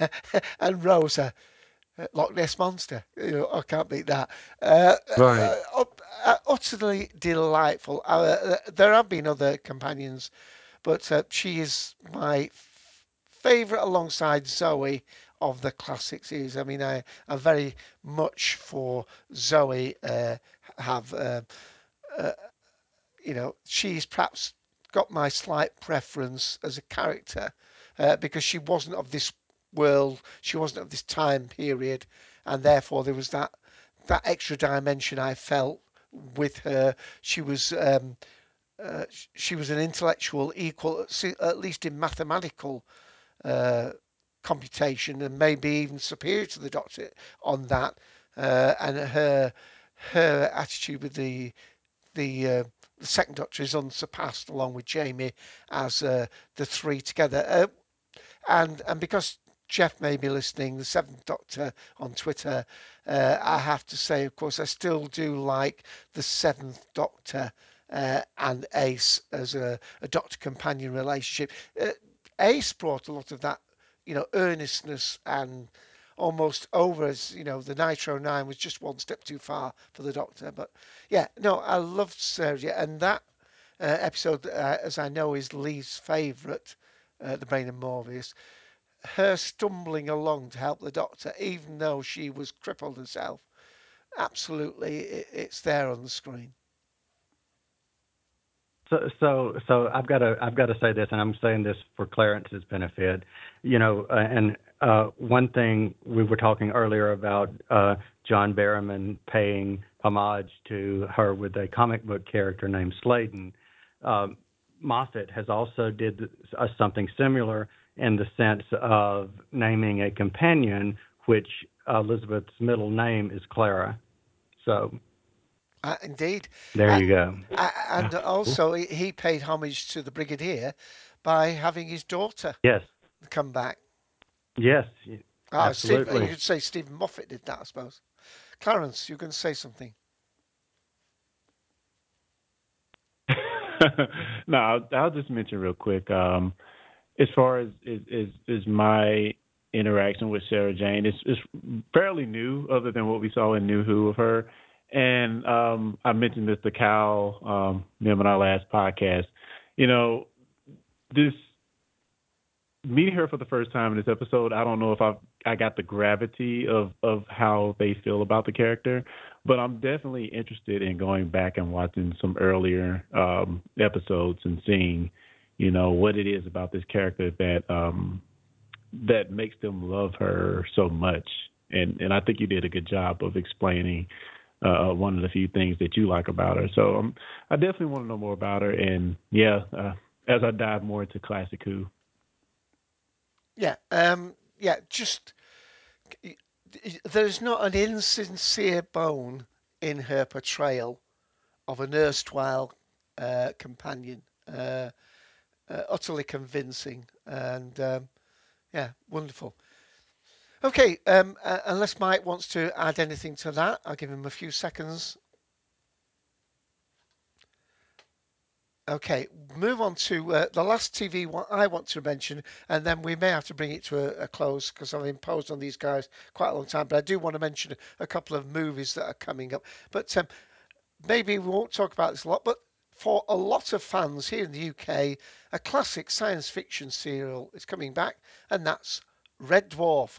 (laughs) and Rosa, uh, Loch Ness Monster, you know, I can't beat that. Uh, Right. uh, uh, utterly delightful. Uh, there have been other companions, but uh, she is my favourite alongside Zoe of the classic series. I mean, I, I'm very much for Zoe. Uh, have uh, uh, you know, she's perhaps got my slight preference as a character uh, because she wasn't of this world, she wasn't of this time period, and therefore there was that that extra dimension I felt with her. She was um, uh, she was an intellectual equal, at least in mathematical uh, computation, and maybe even superior to the Doctor on that. Uh, and her her attitude with the the uh, the second Doctor is unsurpassed, along with Jamie as uh, the three together. Uh, and and because Jeff may be listening, the Seventh Doctor on Twitter, uh, I have to say, of course, I still do like the Seventh Doctor uh, and Ace as a, a Doctor companion relationship. Uh, Ace brought a lot of that, you know, earnestness and almost over as you know the Nitro Nine was just one step too far for the Doctor. But yeah, no, I loved Sarah Jane, and that uh, episode, uh, as I know, is Lee's favourite, uh, the Brain of Morbius. Her stumbling along to help the Doctor, even though she was crippled herself, absolutely, it, it's there on the screen. So, so, so I've got to, I've got to say this, and I'm saying this for Clarence's benefit. You know, uh, and uh, one thing we were talking earlier about uh, John Barrowman paying homage to her with a comic book character named Sladen. Um, Moffat has also did uh, something similar in the sense of naming a companion, which Elizabeth's middle name is Clara. So Uh, indeed. there you go. uh, and (laughs) also, he he paid homage to the Brigadier by having his daughter Yes, come back. Yes, Ah, Steve, absolutely. you could say Steven Moffat did that, I suppose. Clarence, you can say something. (laughs) no, I'll, I'll just mention real quick. Um, as far as is, is is my interaction with Sarah Jane, it's it's fairly new, other than what we saw in New Who of her, And um, I mentioned this to Cal, um, him in our last podcast. You know, this meeting her for the first time in this episode, I don't know if I I got the gravity of of how they feel about the character, but I'm definitely interested in going back and watching some earlier um, episodes and seeing, you know, what it is about this character that um, that makes them love her so much. And and I think you did a good job of explaining uh, one of the few things that you like about her. So um, I definitely want to know more about her. And yeah, uh, as I dive more into classic Who, Yeah, um, yeah, just there's not an insincere bone in her portrayal of an erstwhile uh, companion. Uh, uh, utterly convincing and um, yeah, wonderful. Okay, um, uh, unless Mike wants to add anything to that, I'll give him a few seconds. Okay, move on to uh, the last TV one I want to mention, and then we may have to bring it to a, a close because I've imposed on these guys quite a long time. But I do want to mention a couple of movies that are coming up. But um, maybe we won't talk about this a lot. But for a lot of fans here in the UK, a classic science fiction serial is coming back, and that's Red Dwarf,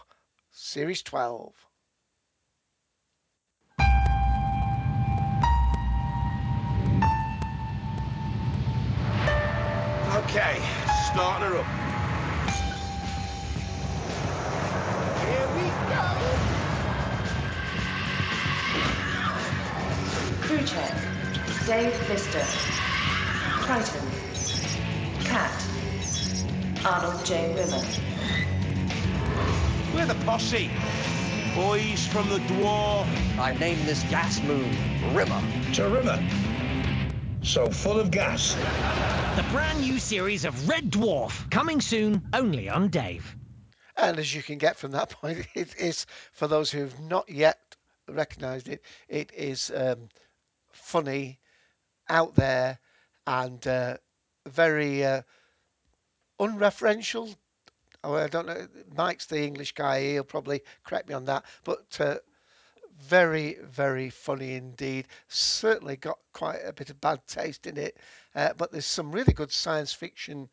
Series 12. Okay, starting her up. Here we go. Crew check. Dave Lister. Kryten. Cat. Arnold J. Rimmer. We're the posse. Boys from the dwarf. I named this gas moon Rimmer. To Rimmer. So full of gas. The brand new series of Red Dwarf, coming soon only on Dave. And as you can get from that (laughs) point, it is, for those who have not yet recognised it, it is um, funny, out there, and uh, very uh, unreferential. Oh, I don't know. Mike's the English guy. He'll probably correct me on that. But uh, very, very funny indeed. Certainly got quite a bit of bad taste in it. Uh, but there's some really good science fiction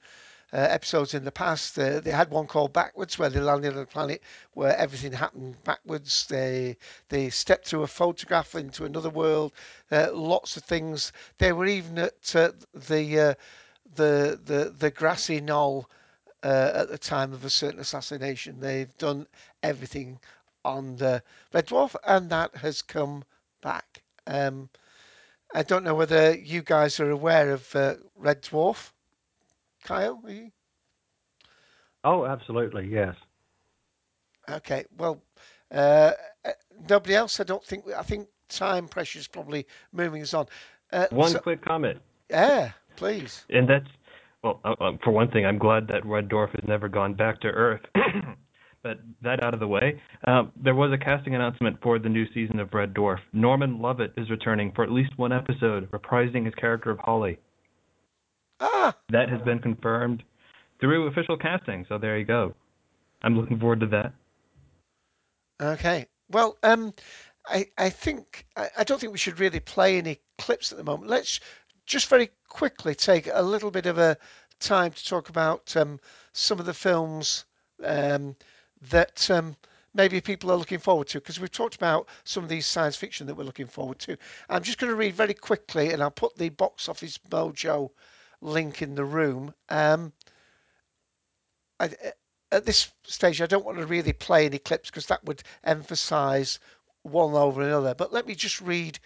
uh, episodes in the past. Uh, they had one called Backwards, where they landed on a planet where everything happened backwards. They they stepped through a photograph into another world. Uh, lots of things. They were even at uh, the uh, the the the grassy knoll uh, at the time of a certain assassination. They've done everything on the Red Dwarf, and that has come back. Um, I don't know whether you guys are aware of uh, Red Dwarf. Kyle? Oh, absolutely, yes. Okay, well, uh, uh, nobody else. I don't think. I think time pressure is probably moving us on. Uh, One so- quick comment. yeah, please. And that's, well, uh, uh, for one thing, I'm glad that Red Dwarf has never gone back to Earth. (coughs) but that out of the way, um, there was a casting announcement for the new season of Red Dwarf. Norman Lovett is returning for at least one episode, reprising his character of Holly. Ah. That has been confirmed through official casting, so there you go. I'm looking forward to that. Okay. Well, um, I I think I, I don't think we should really play any clips at the moment. Let's just very quickly take a little bit of a time to talk about um, some of the films um, that um, maybe people are looking forward to because we've talked about some of these science fiction that we're looking forward to. I'm just going to read very quickly, and I'll put the box office mojo link in the room. Um, I, at this stage, I don't want to really play any clips because that would emphasise one over another. But let me just read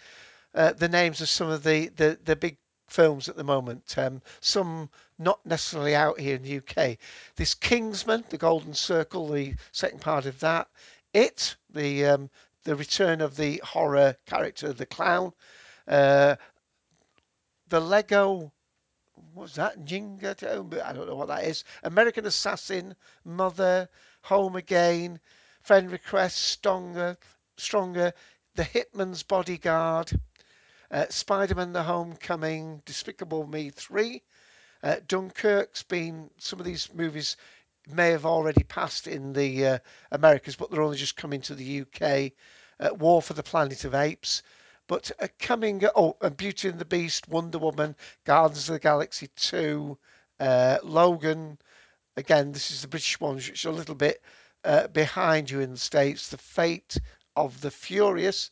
uh, the names of some of the, the, the big films at the moment. Um, some not necessarily out here in the UK. This Kingsman, The Golden Circle, the second part of that. It, the um, the return of the horror character, the clown. Uh, the Lego what's that? Jenga? I don't know what that is. American Assassin, Mother, Home Again, Friend Request, Stronger, Stronger, The Hitman's Bodyguard, uh, Spider-Man: The Homecoming, Despicable Me 3, uh, Dunkirk's been. Some of these movies may have already passed in the uh, Americas, but they're only just coming to the UK. Uh, War for the Planet of Apes, But uh, coming, oh, and Beauty and the Beast, Wonder Woman, Guardians of the Galaxy 2, uh, Logan. Again, this is the British ones, which are a little bit uh, behind you in the States. The Fate of the Furious.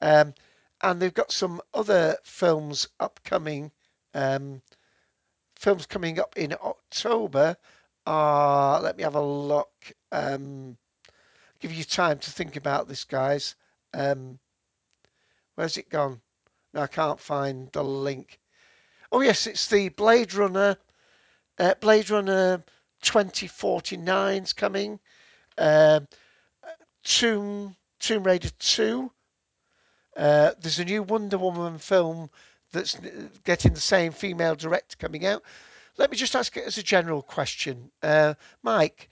Um, and they've got some other films upcoming. Um, films coming up in October are, let me have a look. Um, give you time to think about this, guys. Um, where's it gone? No, I can't find the link. Oh yes, it's the Blade Runner. Uh, Blade Runner 2049's coming. Um, Tomb Tomb Raider 2. Uh, there's a new Wonder Woman film that's getting the same female director coming out. Let me just ask it as a general question, uh, Mike.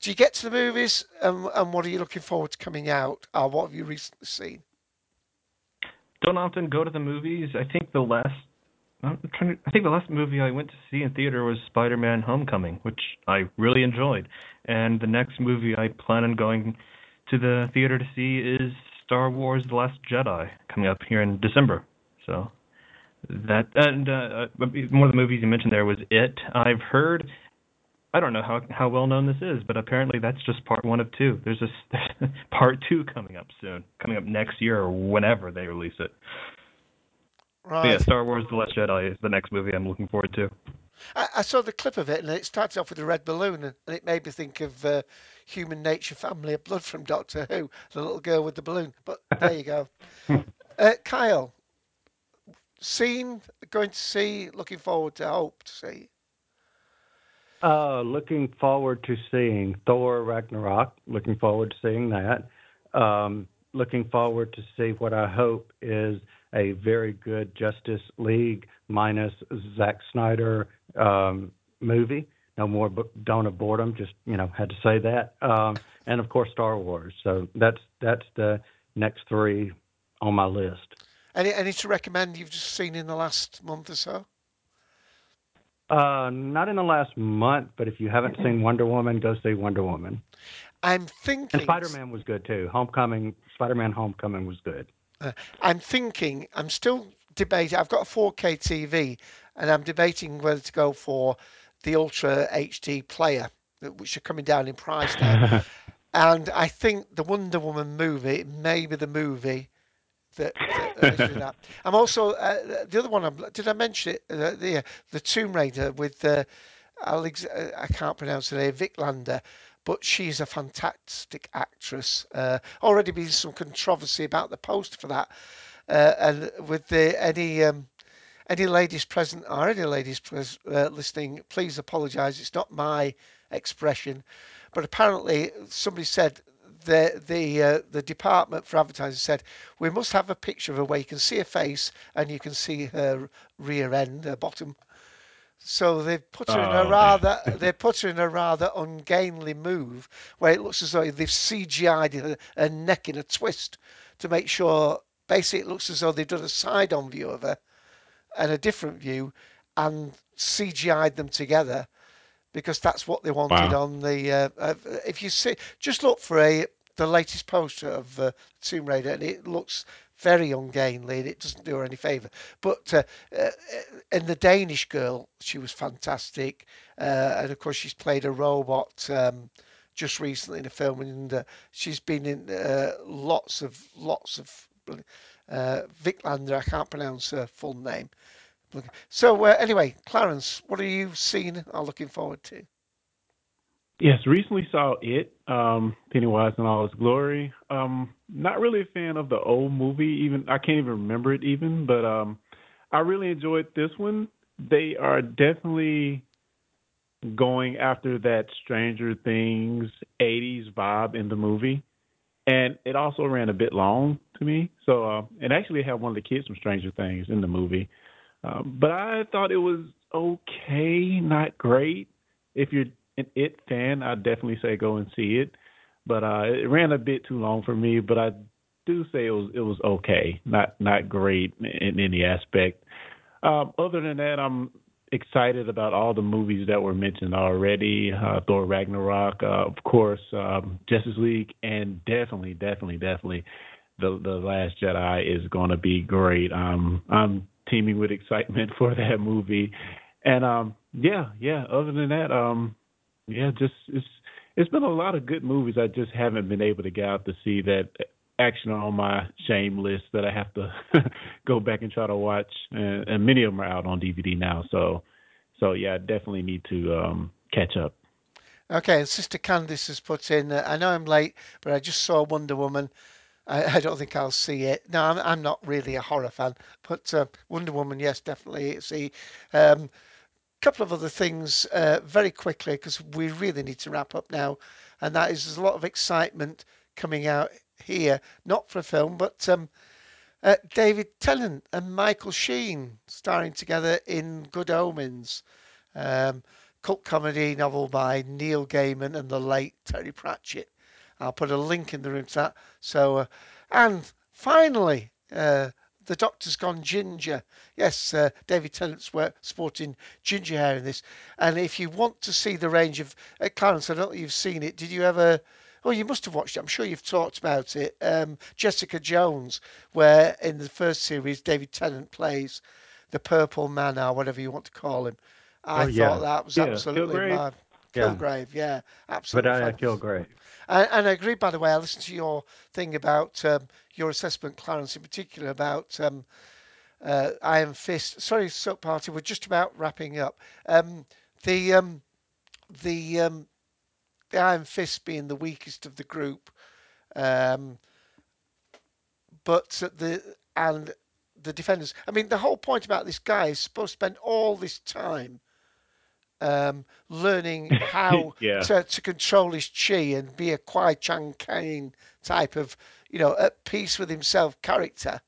Do you get to the movies, and, and what are you looking forward to coming out? Or what have you recently seen? Don't often go to the movies. I think the last I'm trying to, I think the last movie I went to see in theater was Spider-Man: Homecoming, which I really enjoyed. And the next movie I plan on going to the theater to see is Star Wars: The Last Jedi, coming up here in December. So that and uh, one of the movies you mentioned there was It. I've heard. I don't know how how well known this is, but apparently that's just part one of two. There's a (laughs) part two coming up soon, coming up next year or whenever they release it. Right. But yeah, Star Wars: The Last Jedi is the next movie I'm looking forward to. I, I saw the clip of it, and it starts off with a red balloon, and, and it made me think of uh, Human Nature, Family of Blood from Doctor Who, the little girl with the balloon. But there you go. (laughs) uh, Kyle, seen, going to see, looking forward to, hope to see. Uh, looking forward to seeing Thor Ragnarok. Looking forward to seeing that. Um, looking forward to see what I hope is a very good Justice League minus Zack Snyder um, movie. No more Dawn of Boredom. Just you know, had to say that. Um, and of course, Star Wars. So that's that's the next three on my list. Any any to recommend you've just seen in the last month or so? Uh, not in the last month, but if you haven't seen Wonder Woman, go see Wonder Woman. I'm thinking. And Spider Man was good too. Homecoming, Spider Man Homecoming was good. Uh, I'm thinking. I'm still debating. I've got a 4K TV, and I'm debating whether to go for the Ultra HD player, which are coming down in price now. (laughs) and I think the Wonder Woman movie may be the movie that, that (laughs) I'm also uh, the other one. I'm, did I mention it? Uh, the the Tomb Raider with uh, Alex. Uh, I can't pronounce her name. Vikander but she's a fantastic actress. Uh, already been some controversy about the poster for that, uh, and with the any um, any ladies present or any ladies pres- uh, listening, please apologise. It's not my expression, but apparently somebody said the the uh, the department for advertising said we must have a picture of her where you can see her face and you can see her rear end, her bottom so they've put her oh. in a oh. rather they put her in a rather ungainly move where it looks as though they've CGI'd her, her neck in a twist to make sure basically it looks as though they've done a side on view of her and a different view and CGI'd them together because that's what they wanted wow. on the uh, uh, if you see just look for a the latest poster of uh, Tomb Raider and it looks very ungainly, and it doesn't do her any favour. But uh, uh, in the Danish girl, she was fantastic, uh, and of course she's played a robot um, just recently in a film, and uh, she's been in uh, lots of lots of. Uh, Vikander, I can't pronounce her full name. So anyway, Clarence, what are you seeing? Are looking forward to? Yes, recently saw it, um, Pennywise in all its glory. Um, not really a fan of the old movie, even I can't even remember it even, but um, I really enjoyed this one. They are definitely going after that Stranger Things '80s vibe in the movie, and it also ran a bit long to me. So uh, it actually had one of the kids from Stranger Things in the movie, um, but I thought it was okay, not great. If you're an It fan, I'd definitely say go and see it. But uh, it ran a bit too long for me. But I do say it was it was okay, not not great in any aspect. Um, other than that, I'm excited about all the movies that were mentioned already. Uh, Thor Ragnarok, uh, of course, um, Justice League, and definitely, definitely, definitely the the Last Jedi is going to be great. Um, I'm teeming with excitement (laughs) for that movie, and um, yeah, yeah. Other than that, um, yeah, just it's it's been a lot of good movies. I just haven't been able to get out to see that action on my shame list that I have to (laughs) go back and try to watch, and, and many of them are out on DVD now. So, so yeah, I definitely need to um, catch up. Okay, Sister Candice has put in. Uh, I know I'm late, but I just saw Wonder Woman. I, (laughs) I don't think I'll see it. No, I'm, I'm not really a horror fan, but uh, Wonder Woman, yes, definitely see. Um, couple of other things uh, very quickly because we really need to wrap up now, and that is there's a lot of excitement coming out here, not for a film, but um, uh, David Tennant and Michael Sheen starring together in Good Omens, um, cult comedy novel by Neil Gaiman and the late Terry Pratchett. I'll put a link in the room to that. So, uh, and finally, uh, the Doctor's Gone Ginger. Yes, uh, David Tennant's sporting ginger hair in this. And if you want to see the range of uh, Clarence, I don't know if you've seen it. Did you ever? Oh, you must have watched it. I'm sure you've talked about it. Um, Jessica Jones, where in the first series David Tennant plays the Purple Man or whatever you want to call him. I oh, yeah. thought that was yeah. absolutely Kilgrave. mad. Kilgrave, yeah, yeah absolutely. But I Kilgrave. And, and, I agree, by the way, I listened to your thing about um, your assessment, Clarence, in particular, about um, uh, Iron Fist. Sorry, Soap Party, we're just about wrapping up. Um, the um, the um, the Iron Fist being the weakest of the group, um, but the and the defenders. I mean, the whole point about this guy is supposed to spend all this time um, learning (laughs) how yeah. to, to control his chi and be a Kwai Chang Caine type of, you know, at peace with himself character.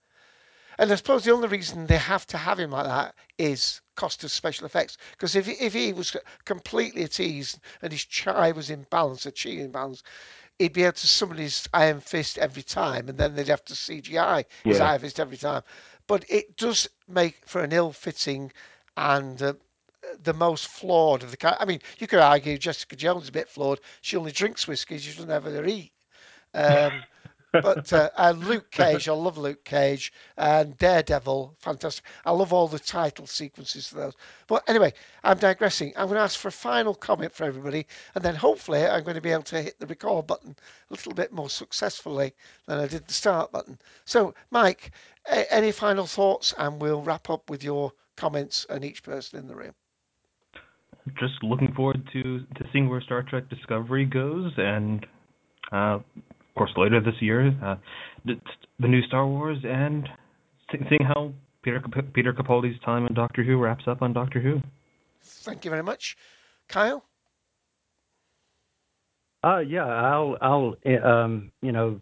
And I suppose the only reason they have to have him like that is cost of special effects. Because if, if he was completely at ease and his chi was in balance, a chi in balance, he'd be able to summon his Iron Fist every time, and then they'd have to CGI his Yeah. Iron Fist every time. But it does make for an ill-fitting and uh, the most flawed of the kind. I mean, you could argue Jessica Jones is a bit flawed. She only drinks whiskey. She doesn't ever eat. Um, but uh, and Luke Cage, I love Luke Cage and Daredevil, fantastic. I love all the title sequences for those. But anyway, I'm digressing. I'm going to ask for a final comment for everybody, and then hopefully I'm going to be able to hit the record button a little bit more successfully than I did the start button. So, Mike, a- any final thoughts, and we'll wrap up with your comments and each person in the room. Just looking forward to to seeing where Star Trek Discovery goes, and uh, of course later this year, uh, the, the new Star Wars, and seeing how Peter Peter Capaldi's time in Doctor Who wraps up on Doctor Who. Thank you very much, Kyle. Uh, yeah, I'll, I'll, um, you know,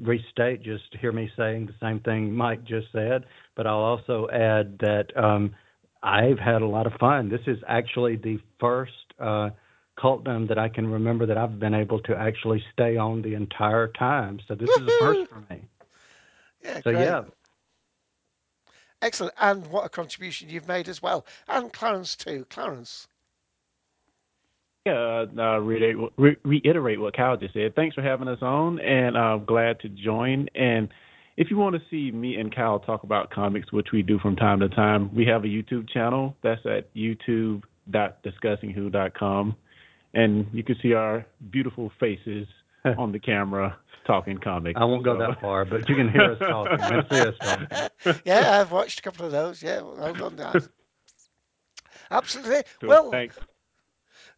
restate just to hear me saying the same thing Mike just said, but I'll also add that um, I've had a lot of fun. This is actually the first uh, cultdom that I can remember that I've been able to actually stay on the entire time. So this is a first for me. Yeah, so great. yeah, Excellent. And what a contribution you've made as well. And Clarence too. Clarence. Yeah, uh, reiterate, re- reiterate what Kyle just said. Thanks for having us on, and I'm glad to join. And if you want to see me and Kyle talk about comics, which we do from time to time, we have a YouTube channel. That's at youtube.discussingwho.com. And you can see our beautiful faces (laughs) on the camera talking comics. I won't go So- that far, but you can hear us (laughs) talking and see us talking. (laughs) yeah, I've watched a couple of those. Yeah, well done, guys. Absolutely. Cool, well, thanks.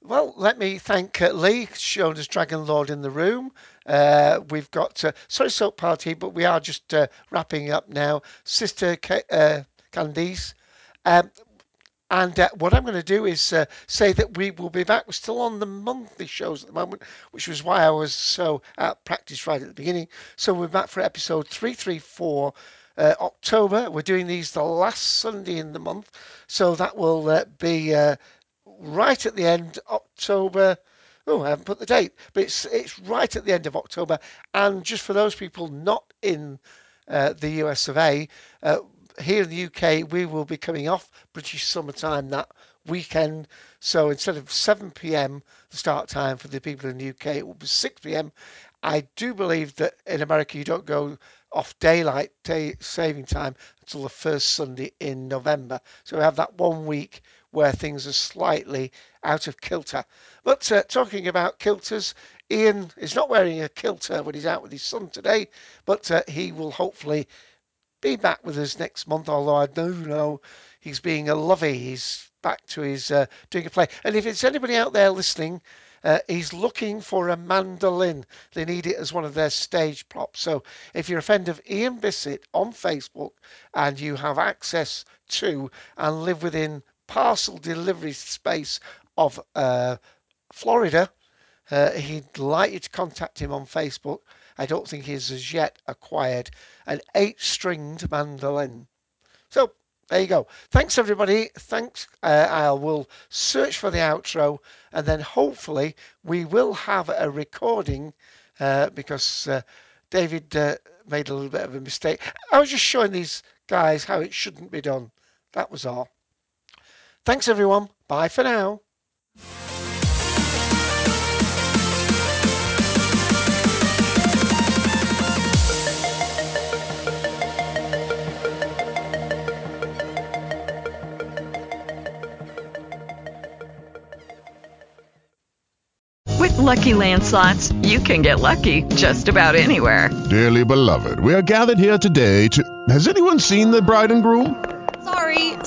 Well, let me thank uh, Lee, shown as Dragon Lord in the room. Uh, we've got, uh, sorry, Soap Party, but we are just uh, wrapping up now. Sister Ca- uh, Candice. Um, and uh, what I'm going to do is uh, say that we will be back. We're still on the monthly shows at the moment, which was why I was so out practice right at the beginning. So we're back for episode 334. Uh, October. We're doing these the last Sunday in the month, so that will uh, be uh, right at the end October. Oh, I haven't put the date, but it's it's right at the end of October. And just for those people not in uh, the US of A, uh, here in the UK, we will be coming off British summertime that weekend. So instead of 7 p.m. the start time for the people in the UK, it will be 6 p.m. I do believe that in America you don't go off daylight day saving time until the first Sunday in November. So we have that one week where things are slightly out of kilter. But uh, talking about kilters, Ian is not wearing a kilter when he's out with his son today, but uh, he will hopefully be back with us next month. Although I do know he's being a lovey. He's back to his uh, doing a play. And if it's anybody out there listening, uh, he's looking for a mandolin. They need it as one of their stage props. So if you're a friend of Ian Bissett on Facebook and you have access to and live within parcel delivery space of uh, Florida, uh, he'd like you to contact him on Facebook. I don't think he's as yet acquired an eight stringed mandolin. So there you go. Thanks, everybody. Thanks. Uh, I will search for the outro and then hopefully we will have a recording uh, because uh, David uh, made a little bit of a mistake. I was just showing these guys how it shouldn't be done. That was all. Thanks, everyone. Bye for now. With Lucky Land slots, you can get lucky just about anywhere. Dearly beloved, we are gathered here today to. Has anyone seen the bride and groom?